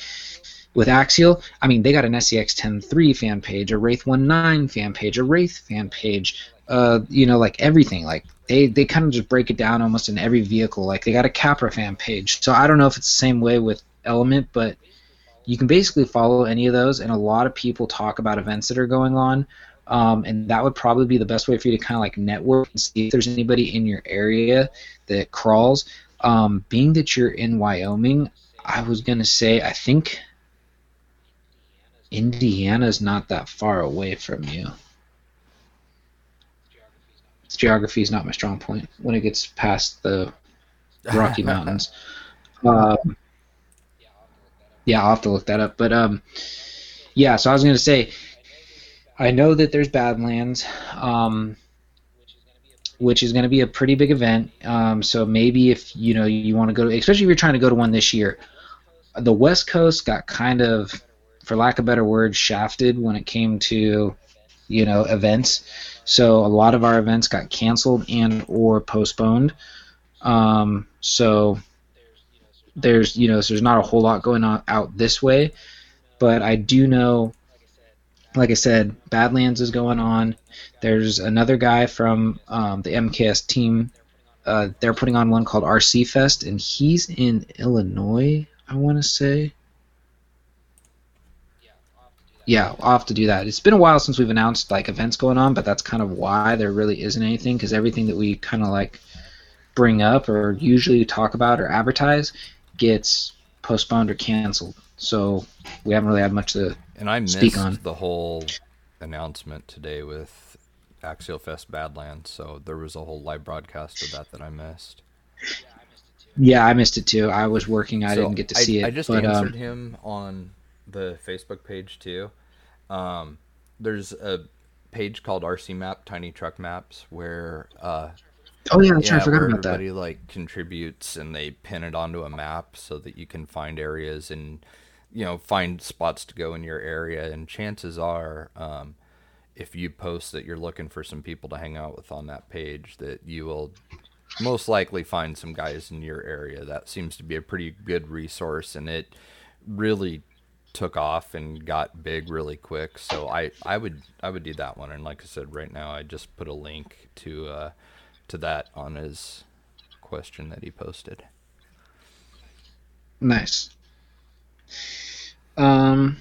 with Axial, I mean, they got an SCX 10.3 fan page, a Wraith 1.9 fan page, a Wraith fan page, uh, you know, like everything. Like they, they kind of just break it down almost in every vehicle. Like they got a Capra fan page. So I don't know if it's the same way with Element, but you can basically follow any of those, and a lot of people talk about events that are going on. Um, and that would probably be the best way for you to kind of like network and see if there's anybody in your area that crawls. Um, being that you're in Wyoming, I was gonna say I think Indiana's not that far away from you. Geography is not my strong point when it gets past the Rocky Mountains. Um, yeah, I'll have to look that up. But um, yeah, so I was gonna say, I know that there's Badlands, um, which is gonna be a pretty big event. Um, so maybe if you know you want to go to, especially if you're trying to go to one this year, the West Coast got kind of, for lack of better words, shafted when it came to, you know, events. So a lot of our events got canceled and or postponed. Um, so there's you know so there's not a whole lot going on out this way, but I do know, like I said, Badlands is going on. There's another guy from um, the MKS team. Uh, they're putting on one called RC Fest, and he's in Illinois. I want to say. Yeah, I'll have to do that. It's been a while since we've announced like events going on, but that's kind of why there really isn't anything because everything that we kind of like bring up or usually talk about or advertise gets postponed or canceled. So we haven't really had much to. And I missed Speak on. the whole announcement today with Axial Fest Badlands, so there was a whole live broadcast of that that I missed. Yeah, I missed it too. I was working. I So didn't get to see it. I just but, um, answered him on the Facebook page too. Um, there's a page called RC Map, Tiny Truck Maps, where uh, oh yeah, yeah. I forgot about that. everybody like contributes and they pin it onto a map so that you can find areas and you know find spots to go in your area. And chances are, um, if you post that you're looking for some people to hang out with on that page, that you will most likely find some guys in your area. That seems to be a pretty good resource, and it really took off and got big really quick. So I, I would I would do that one. And like I said, right now I just put a link to uh, to that on his question that he posted. Nice. Um,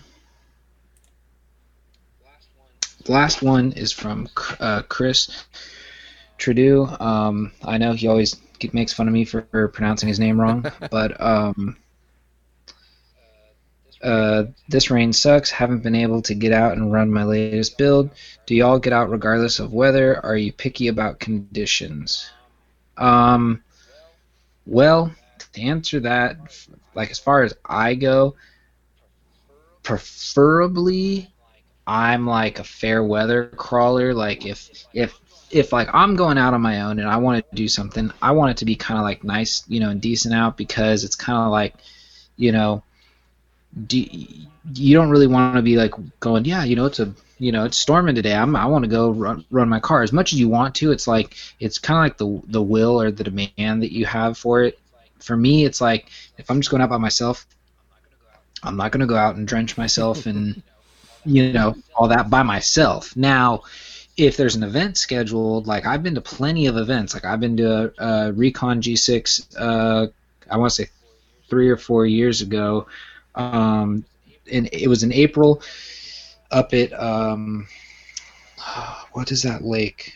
the last one is from uh, Chris Trudeau. Um, I know he always makes fun of me for, for pronouncing his name wrong, but um, uh, this rain sucks. Haven't been able to get out and run my latest build. Do y'all get out regardless of weather? Are you picky about conditions? Um, well, to answer that, like as far as I go, preferably I'm like a fair weather crawler. Like if if if like I'm going out on my own and I want to do something, I want it to be kind of like nice, you know, and decent out because it's kind of like, you know, do, you don't really want to be like going, yeah, you know, it's a you know it's storming today. I'm I want to go run, run my car as much as you want to. It's like it's kind of like the the will or the demand that you have for it. For me, it's like if I'm just going out by myself, I'm not going to go out and drench myself and you know all that by myself. Now, if there's an event scheduled, like I've been to plenty of events. Like I've been to uh, Recon G6. Uh, I want to say three or four years ago. Um, and it was in April up at um, what is that lake?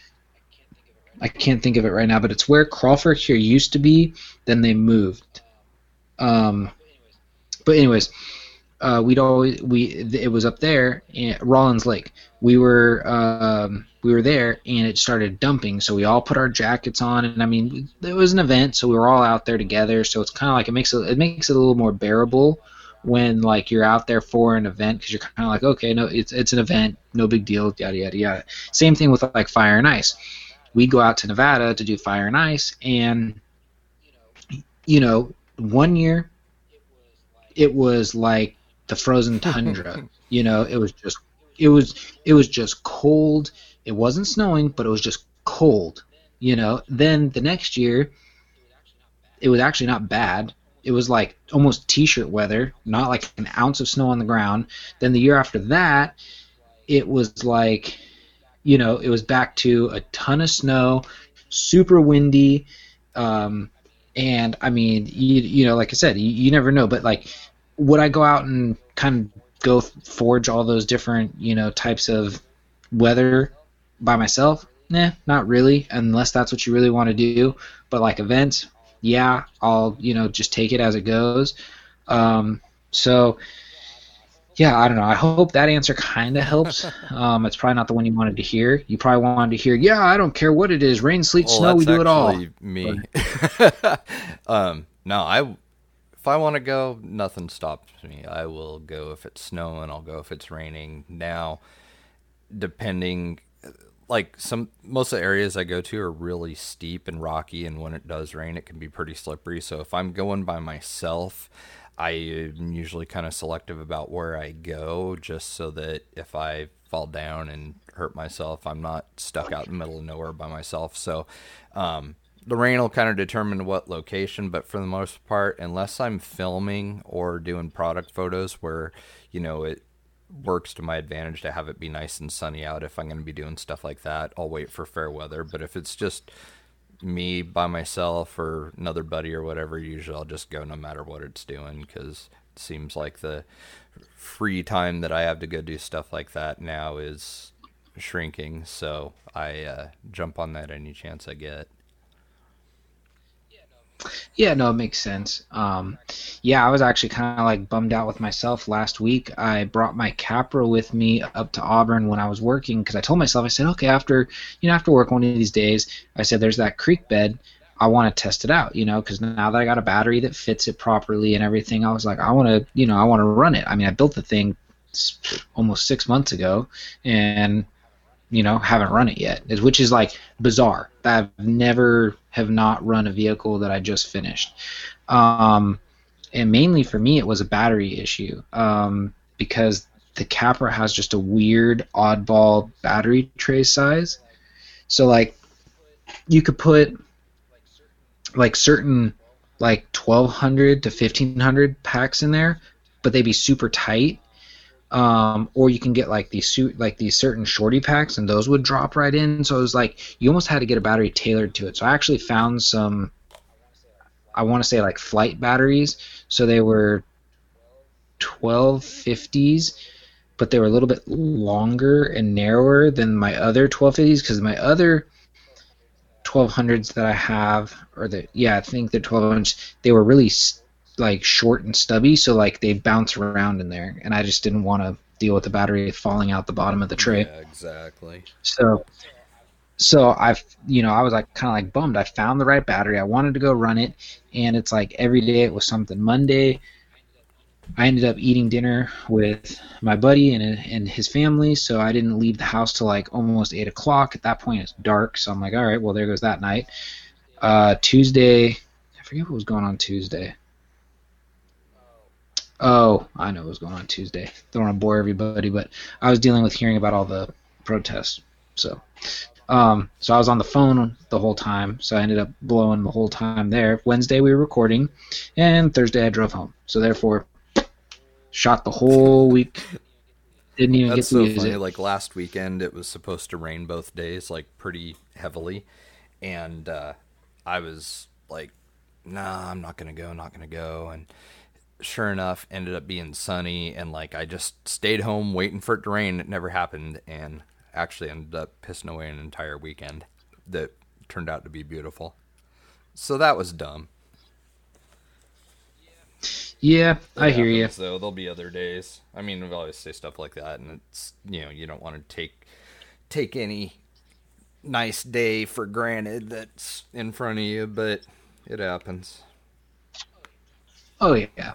I can't think of it right now, but it's where Crawford here used to be. Then they moved. Um, but anyways, uh, we'd always we it was up there at Rollins Lake. We were um, we were there and it started dumping, so we all put our jackets on, and I mean it was an event, so we were all out there together. So it's kind of like it makes it it makes it a little more bearable when like you're out there for an event because you're kind of like okay no it's it's an event no big deal yada yada yada. Same thing with like fire and ice. We go out to nevada to do fire and ice and you know one year it was like the frozen tundra. You know it was just it was it was just cold. It wasn't snowing but it was just cold you know. Then the next year it was actually not bad it was like almost t-shirt weather, not like an ounce of snow on the ground. Then the year after that, it was like, you know, it was back to a ton of snow, super windy, um, and I mean, you, you know, like I said, you, you never know. But like, would I go out and kind of go forge all those different, you know, types of weather by myself? Nah, not really, unless that's what you really want to do. But like events, yeah, I'll you know just take it as it goes. Um, so yeah, I don't know. I hope that answer kind of helps. Um, it's probably not the one you wanted to hear. You probably wanted to hear, yeah, I don't care what it is, rain, sleet, well, snow, we do it all. Me. um, no, I if I want to go, nothing stops me. I will go if it's snowing. I'll go if it's raining. Now, depending like some most of the areas I go to are really steep and rocky, and when it does rain, it can be pretty slippery. So if I'm going by myself, I am usually kind of selective about where I go, just so that if I fall down and hurt myself, I'm not stuck out in the middle of nowhere by myself. So um, the rain will kind of determine what location, but for the most part, unless I'm filming or doing product photos where you know it works to my advantage to have it be nice and sunny out if I'm going to be doing stuff like that. I'll wait for fair weather, but if it's just me by myself or another buddy or whatever, usually I'll just go no matter what it's doing because it seems like the free time that I have to go do stuff like that now is shrinking. So I uh, jump on that any chance I get. Yeah, no, it makes sense. Um, yeah, I was actually kind of like bummed out with myself last week. I brought my Capra with me up to Auburn when I was working because I told myself, I said, okay, after you know, after work one of these days, I said, there's that creek bed. I want to test it out, you know, because now that I got a battery that fits it properly and everything, I was like, I want to, you know, I want to run it. I mean, I built the thing almost six months ago, and you know, haven't run it yet, which is like bizarre. I've never have not run a vehicle that I just finished. Um, and mainly for me, it was a battery issue um, because the Capra has just a weird, oddball battery tray size. So like, you could put like certain like 1200 to 1500 packs in there, but they'd be super tight um, or you can get like these suit like these certain shorty packs and those would drop right in so it was like you almost had to get a battery tailored to it so i actually found some I want to say like flight batteries. So they were 1250s, but they were a little bit longer and narrower than my other 1250s because my other 1200s that I have, or the yeah, I think the 1200s, they were really like short and stubby, so like they bounce around in there, and I just didn't want to deal with the battery falling out the bottom of the tray. Yeah, exactly. So so I've you know I was like kind of like bummed. I found the right battery. I wanted to go run it, and it's like every day it was something. Monday, I ended up eating dinner with my buddy and and his family, so I didn't leave the house till like almost eight o'clock. At that point, it's dark, so I'm like, all right, well there goes that night. Uh, Tuesday, I forget what was going on Tuesday. Oh, I know what was going on Tuesday. Don't want to bore everybody, but I was dealing with hearing about all the protests. So, um, so I was on the phone the whole time, so I ended up blowing the whole time there. Wednesday we were recording, and Thursday I drove home. So therefore, shot the whole week. Didn't even That's get to so use funny. it. Like last weekend, it was supposed to rain both days, like pretty heavily, and uh, I was like, "Nah, I'm not gonna go. Not gonna go." And sure enough, ended up being sunny, and like I just stayed home waiting for it to rain. It never happened, and actually ended up pissing away an entire weekend that turned out to be beautiful. So that was dumb. Yeah, I hear you. Though there'll be other days. I mean, we always say stuff like that, and it's you know you don't want to take take any nice day for granted that's in front of you, but it happens. Oh yeah.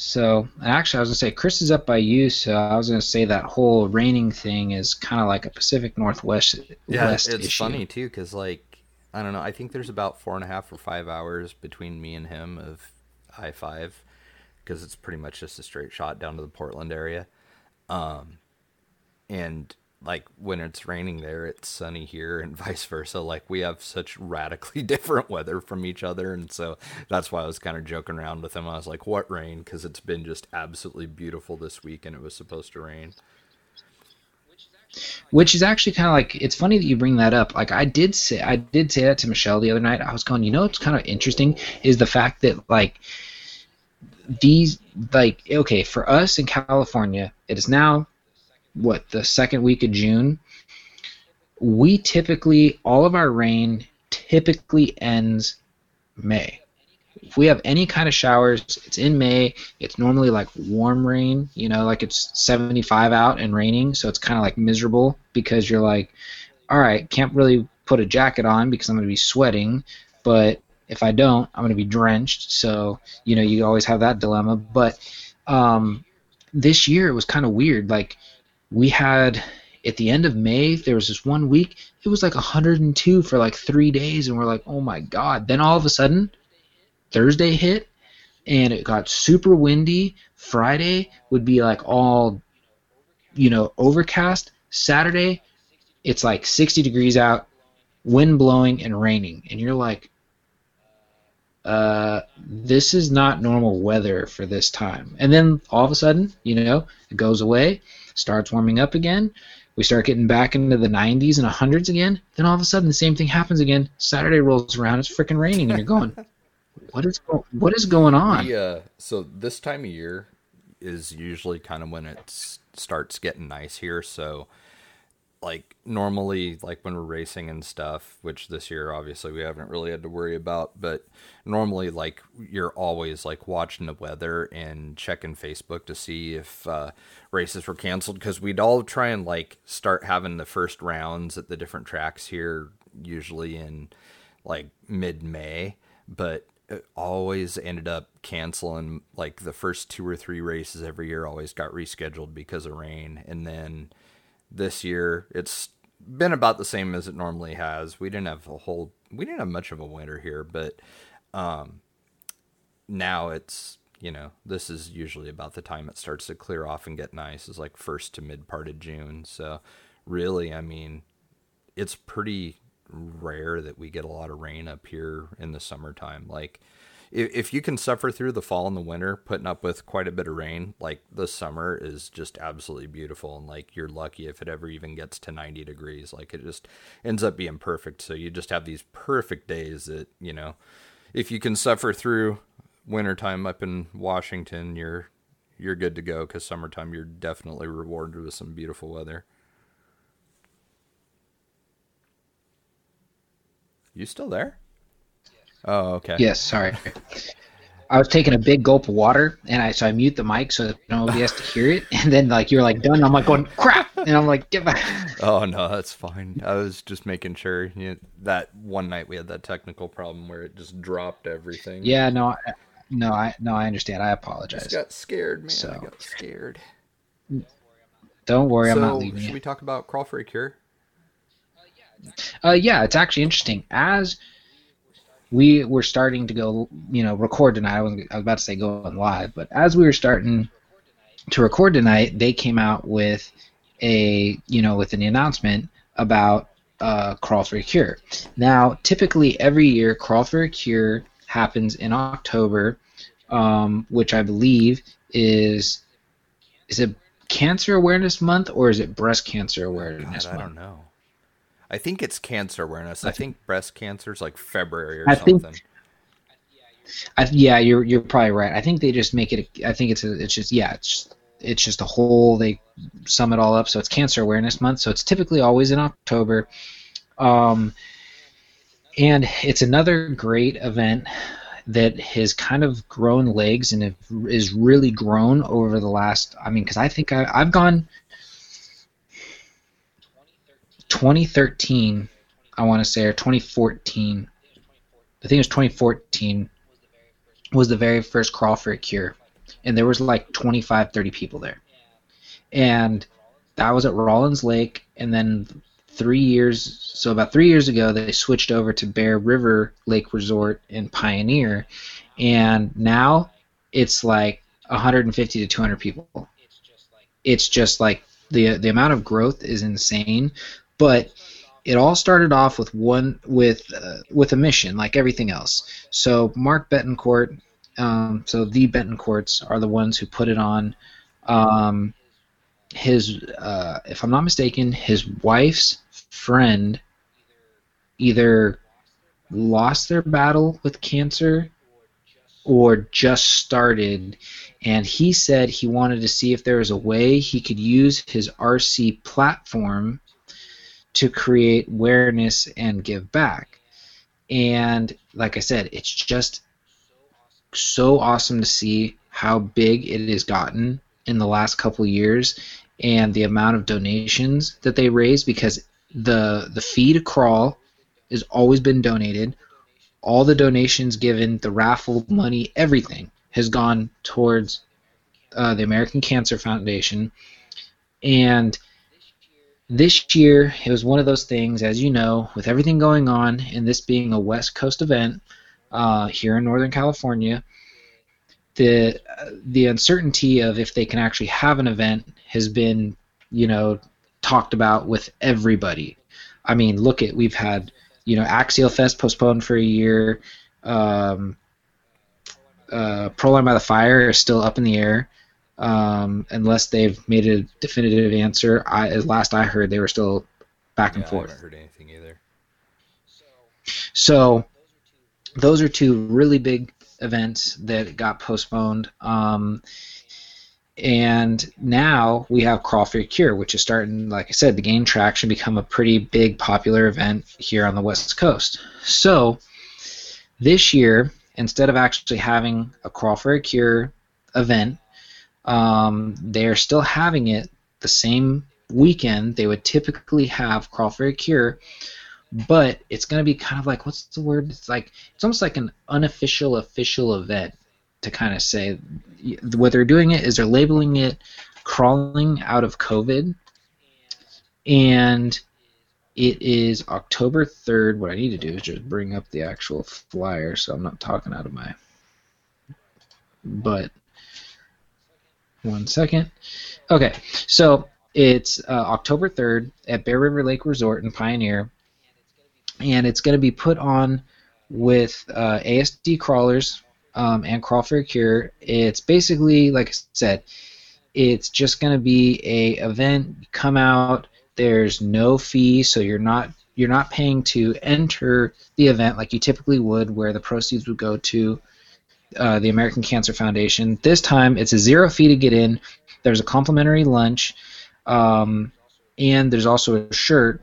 So actually, I was gonna say Chris is up by you, so I was gonna say that whole raining thing is kind of like a Pacific Northwest Yeah, it's issue. funny too because like I don't know. I think there's about four and a half or five hours between me and him of I five because it's pretty much just a straight shot down to the Portland area. Um, and like when it's raining there, it's sunny here, and vice versa. Like we have such radically different weather from each other, and so that's why I was kind of joking around with him. I was like, "What rain?" Because it's been just absolutely beautiful this week, and it was supposed to rain. Which is actually kind of like it's funny that you bring that up. Like I did say I did say that to Michelle the other night. I was going, you know, what's kind of interesting is the fact that like these like okay for us in California, it is now what the second week of June. We typically all of our rain typically ends May. If we have any kind of showers, it's in May. It's normally like warm rain, you know, like it's 75 out and raining, so it's kind of like miserable because you're like, all right, can't really put a jacket on because I'm going to be sweating, but if I don't, I'm going to be drenched. So, you know, you always have that dilemma. But um, this year it was kind of weird. Like, we had at the end of May, there was this one week, it was like 102 for like three days, and we're like, oh my God. Then all of a sudden, Thursday hit and it got super windy. Friday would be like all, you know, overcast. Saturday, it's like 60 degrees out, wind blowing and raining. And you're like, uh, this is not normal weather for this time. And then all of a sudden, you know, it goes away, starts warming up again. We start getting back into the 90s and 100s again. Then all of a sudden, the same thing happens again. Saturday rolls around, it's freaking raining, and you're going, what is what is going on? Yeah, uh, so this time of year is usually kind of when it starts getting nice here. So, like normally, like when we're racing and stuff, which this year obviously we haven't really had to worry about, but normally, like you're always like watching the weather and checking Facebook to see if uh, races were canceled because we'd all try and like start having the first rounds at the different tracks here, usually in like mid May, but it always ended up canceling like the first two or three races every year always got rescheduled because of rain and then this year. It's been about the same as it normally has. We didn't have a whole we didn't have much of a winter here but um now it's you know this is usually about the time it starts to clear off and get nice. Is like first to mid part of june. So really i mean it's pretty rare that we get a lot of rain up here in the summertime. Like, if, if you can suffer through the fall and the winter, putting up with quite a bit of rain, like the summer is just absolutely beautiful. And like, you're lucky if it ever even gets to 90 degrees. Like, it just ends up being perfect. So you just have these perfect days that, you know, if you can suffer through wintertime up in Washington, you're you're good to go because summertime you're definitely rewarded with some beautiful weather. You still there? Oh, okay. Yes, sorry. I was taking a big gulp of water, and I so I mute the mic so nobody has to hear it. And then like you're like done, I'm like going crap, and I'm like get back. Oh no, that's fine. I was just making sure. You know, that one night we had that technical problem where it just dropped everything. Yeah, no, I, no, I no, I understand. I apologize. Just got scared, man. So, I got scared. Don't worry, so, I'm not leaving should you. we talk about crawl for a cure? Uh, yeah, it's actually interesting. As we were starting to go, you know, record tonight. I was, I was about to say go on live, but as we were starting to record tonight, they came out with a, you know, with an announcement about uh, Crawl for a Cure. Now, typically every year, Crawl for a Cure happens in October, um, which I believe is is it Cancer Awareness Month or is it Breast Cancer Awareness God, Month? I don't know. I think it's cancer awareness. I think breast cancer is like February or I think- something. I, yeah, you're you're probably right. I think they just make it. I think it's a, it's just yeah, it's just, it's just a whole. They sum it all up. So it's Cancer Awareness Month. So it's typically always in October, um, and it's another great event that has kind of grown legs and is really grown over the last. I mean, because I think I, I've gone 2013, I want to say, or 2014. I think it was 2014 was the very first crawl for a cure. And there was like 25 30 people there. And that was at rollins lake. And then three years so about three years ago they switched over to bear river lake resort in pioneer. And now it's like 150 to 200 people. It's just like the the amount of growth is insane but it all started off with one with uh, with a mission like everything else. So mark betancourt um, so the betancourts are the ones who put it on um, his uh, if i'm not mistaken his wife's friend either lost their battle with cancer or just started. And he said he wanted to see if there was a way he could use his rc platform to create awareness and give back. And like I said, it's just so awesome to see how big it has gotten in the last couple years and the amount of donations that they raise because the the fee to crawl has always been donated. All the donations given, the raffle money, everything has gone towards uh, the American Cancer Foundation. And this year it was one of those things as you know with everything going on and this being a west coast event uh, here in northern california the the uncertainty of if they can actually have an event has been you know talked about with everybody. I mean look at we've had you know axial fest postponed for a year. Um, uh, proline by the fire is still up in the air um, unless they've made a definitive answer. I, as last I heard, they were still back and Yeah, I forth. haven't heard anything either. So those are two really big events that got postponed. Um, and now we have Crawl for Your Cure, which is starting, like I said, to gain traction, become a pretty big popular event here on the West Coast. So this year, instead of actually having a Crawl for a Cure event, um, they're still having it the same weekend they would typically have Crawl for a Cure, but it's going to be kind of like what's the word? It's like it's almost like an unofficial official event to kind of say what they're doing it is they're labeling it crawling out of COVID, and it is October third. What I need to do is just bring up the actual flyer, so I'm not talking out of my. But one second. Okay, so it's uh, October 3rd at Bear River Lake Resort in Pioneer, and it's going to be put on with uh, ASD crawlers um, and Crawl for a Cure. It's basically, like I said, it's just going to be a event. You come out. There's no fee, so you're not you're not paying to enter the event like you typically would, where the proceeds would go to uh, the American Cancer Foundation. This time, it's a zero fee to get in. There's a complimentary lunch, um, and there's also a shirt.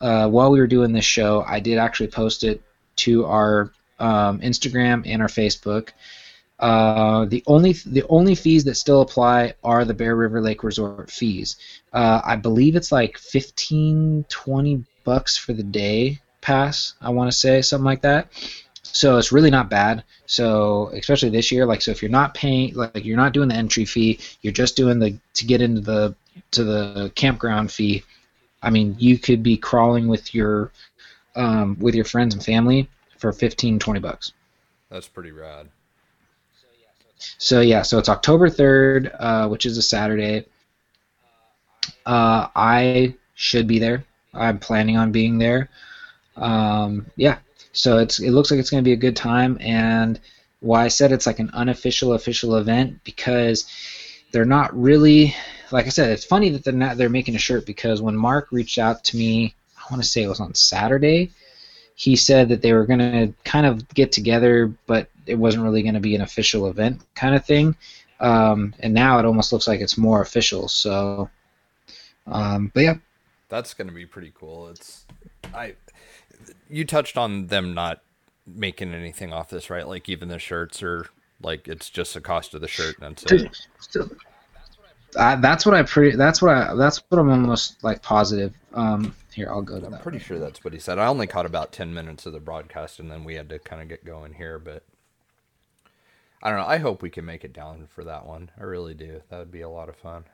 Uh, while we were doing this show, I did actually post it to our um, Instagram and our Facebook. Uh, the only the only fees that still apply are the Bear River Lake Resort fees. Uh, I believe it's like 15, 20 bucks for the day pass. I want to say something like that. So it's really not bad. So especially this year, like so, if you're not paying, like you're not doing the entry fee, you're just doing the to get into the to the campground fee. I mean, you could be crawling with your um, with your friends and family for 15, 20 bucks. That's pretty rad. So yeah, so it's October third, uh, which is a Saturday. Uh, I should be there. I'm planning on being there. Um, yeah, so it's it looks like it's going to be a good time. And why I said it's like an unofficial official event because they're not really like I said. It's funny that they're not they're making a shirt because when Mark reached out to me, I want to say it was on Saturday. He said that they were going to kind of get together, but it wasn't really going to be an official event kind of thing. Um, and now it almost looks like it's more official. So, um, but yeah, that's going to be pretty cool. It's I you touched on them not making anything off this, right? Like even the shirts are like it's just the cost of the shirt and that's it. I, that's what I pretty. That's what I. That's what I'm almost like positive. Um, here, I'll go to I'm that. pretty sure that's what he said. I only caught about ten minutes of the broadcast, and then we had to kind of get going here. But I don't know. I hope we can make it down for that one. I really do. That would be a lot of fun.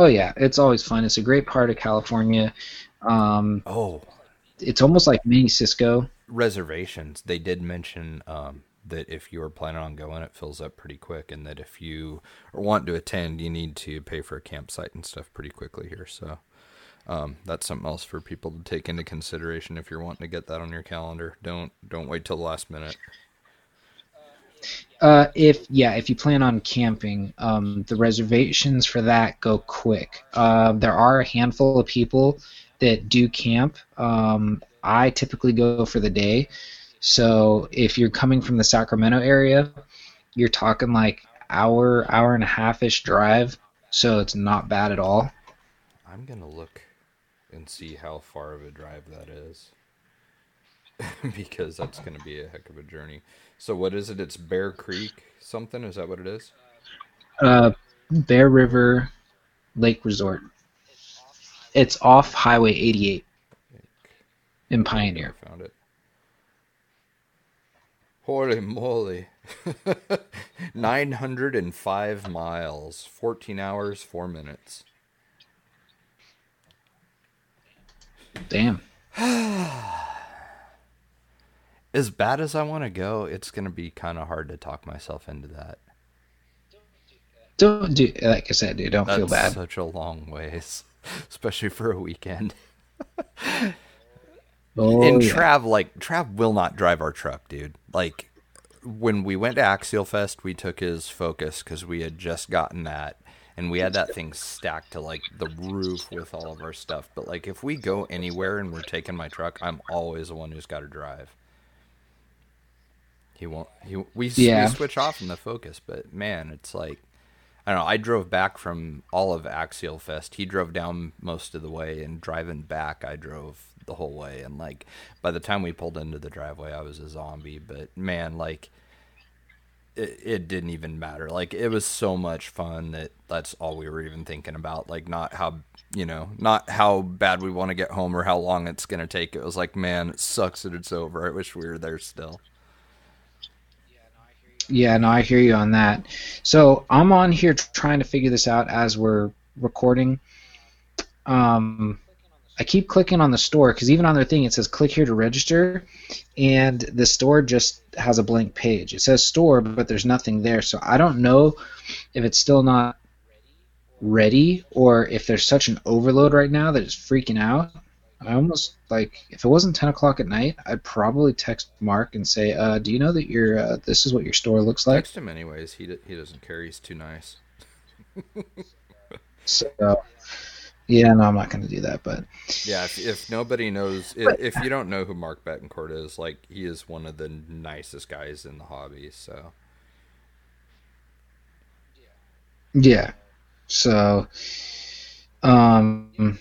Oh yeah, it's always fun. It's a great part of California. Um, Oh, it's almost like mini Cisco. reservations. They did mention um, that if you are planning on going, it fills up pretty quick, and that if you want to attend, you need to pay for a campsite and stuff pretty quickly here. So um, that's something else for people to take into consideration if you're wanting to get that on your calendar. Don't don't wait till the last minute. Uh, if yeah, if you plan on camping, um, the reservations for that go quick. Uh, there are a handful of people that do camp. Um, I typically go for the day. So if you're coming from the Sacramento area, you're talking like hour, hour and a half ish drive. So it's not bad at all. I'm gonna look and see how far of a drive that is. because that's gonna be a heck of a journey. So what is it? It's Bear Creek something? Is that what it is? Uh, Bear River Lake Resort. It's off Highway 88 in Pioneer. I found it. Holy moly. 905 miles, 14 hours, 4 minutes. Damn. As bad as I want to go, it's going to be kind of hard to talk myself into that. Don't do like I said, dude. Don't That's feel bad. such a long ways, especially for a weekend. Oh, and yeah. Trav, like Trav, will not drive our truck, dude. Like when we went to Axial Fest, we took his Focus because we had just gotten that, and we had that thing stacked to like the roof with all of our stuff. But like if we go anywhere and we're taking my truck, I'm always the one who's got to drive. He won't. He we, Yeah. we switch off from the Focus, but man, it's like I don't know. I drove back from all of Axial Fest. He drove down most of the way, and driving back, I drove the whole way. And like, by the time we pulled into the driveway, I was a zombie. But man, like, it, it didn't even matter. Like, it was so much fun that that's all we were even thinking about. Like, not how you know, not how bad we want to get home or how long it's gonna take. It was like, man, it sucks that it's over. I wish we were there still. Yeah, no, I hear you on that. So I'm on here trying to figure this out as we're recording. Um, I keep clicking on the store because even on their thing it says click here to register, and the store just has a blank page. It says store, but there's nothing there. So I don't know if it's still not ready or if there's such an overload right now that it's freaking out. I almost like if it wasn't 10 o'clock at night, I'd probably text Mark and say, uh, "Do you know that your uh, this is what your store looks like?" Text him anyways. He d- he doesn't care. He's too nice. So, Yeah, no, I'm not going to do that. But yeah, if, if nobody knows, if, if, you don't know who Mark Betancourt is, like he is one of the nicest guys in the hobby. So yeah, so um,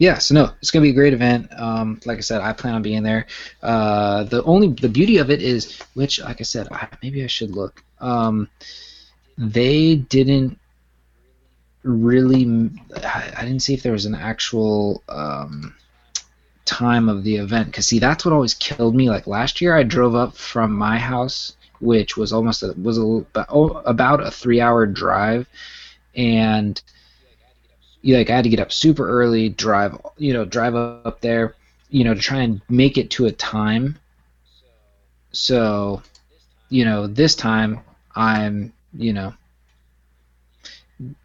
yeah, so no, it's gonna be a great event. Um, like I said, I plan on being there. Uh, the only the beauty of it is, which like I said, I, maybe I should look. Um, they didn't really. I didn't see if there was an actual um, time of the event. Because see, that's what always killed me. Like last year, I drove up from my house, which was almost a, was a, about a three hour drive, and you like I had to get up super early, drive you know drive up there, you know to try and make it to a time. So, you know this time I'm you know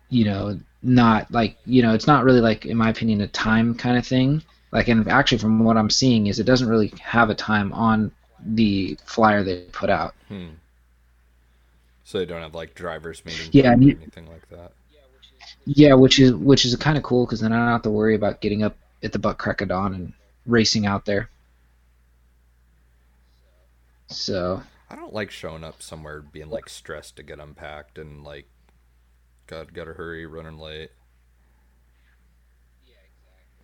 you know not like you know it's not really like in my opinion a time kind of thing like and actually from what i'm seeing is it doesn't really have a time on the flyer they put out hmm. so they don't have like drivers meeting yeah or anything like that yeah which is which is kind of cool because then i don't have to worry about getting up at the butt crack of dawn and racing out there so i don't like showing up somewhere being like stressed to get unpacked and like God, gotta hurry, running late.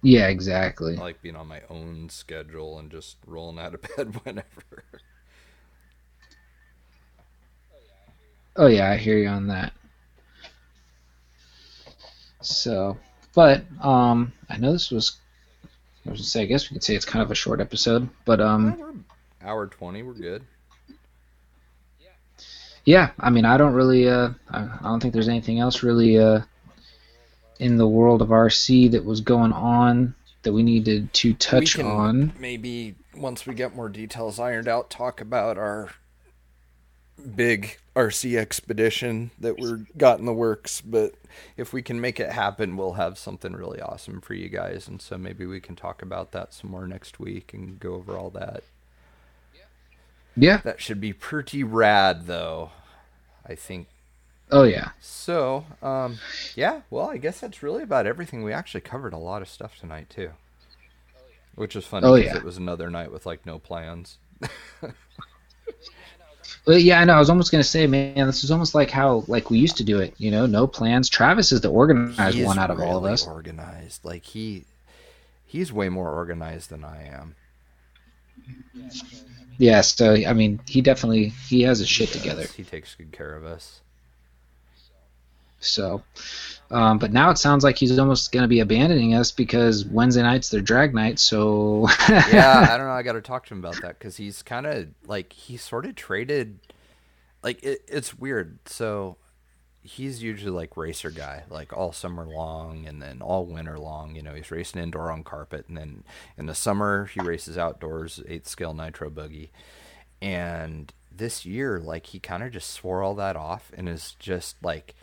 Yeah, exactly. I like being on my own schedule and just rolling out of bed whenever. Oh yeah, I hear you on that. So, but um, I know this was. I was gonna say, I guess we could say it's kind of a short episode, but um, hour twenty, we're good yeah, I mean, I don't really, uh, I don't think there's anything else really uh, in the world of RC that was going on that we needed to touch on. Maybe once we get more details ironed out, talk about our big RC expedition that we're got in the works. But if we can make it happen, we'll have something really awesome for you guys. And so maybe we can talk about that some more next week and go over all that. Yeah. That should be pretty rad, though. I think. Oh yeah. So, um, yeah. Well, I guess that's really about everything. We actually covered a lot of stuff tonight too, which is funny oh, yeah. it was another night with like no plans. well, yeah, I know. I was almost gonna say, man, this is almost like how like we used to do it. You know, no plans. Travis is the organized one out of really all of us. Organized, like he, he's way more organized than I am. Yeah, so I mean, he definitely he has his shit he together. He takes good care of us. So, um, but now it sounds like he's almost going to be abandoning us because Wednesday nights they're drag nights. So yeah, I don't know. I got to talk to him about that because he's kind of like he sort of traded. Like it, it's weird. So he's usually like racer guy, like all summer long and then all winter long. You know, he's racing indoor on carpet, and then in the summer he races outdoors, eighth scale nitro buggy. And this year, like he kind of just swore all that off and is just like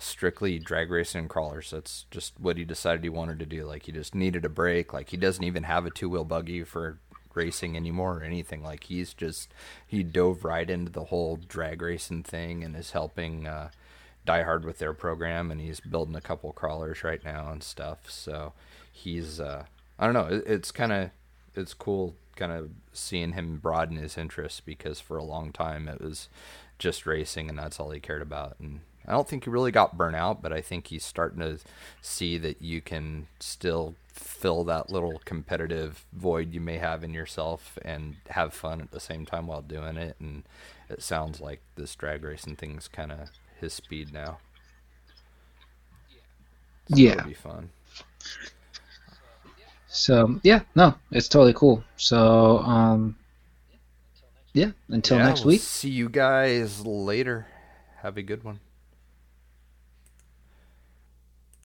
strictly drag racing and crawlers. That's just what he decided he wanted to do. Like he just needed a break. Like he doesn't even have a two wheel buggy for racing anymore or anything. Like he's just he dove right into the whole drag racing thing and is helping. Uh, Die Hard with their program, and he's building a couple crawlers right now and stuff. So he's, uh, I don't know, it, it's kind of, it's cool kind of seeing him broaden his interests because for a long time it was just racing and that's all he cared about. And I don't think he really got burnt out, but I think he's starting to see that you can still fill that little competitive void you may have in yourself and have fun at the same time while doing it. And it sounds like this drag racing thing's kind of his speed now. So yeah, it'll be fun. So yeah, no, it's totally cool. So um, yeah, until yeah, next we'll week. See you guys later. Have a good one.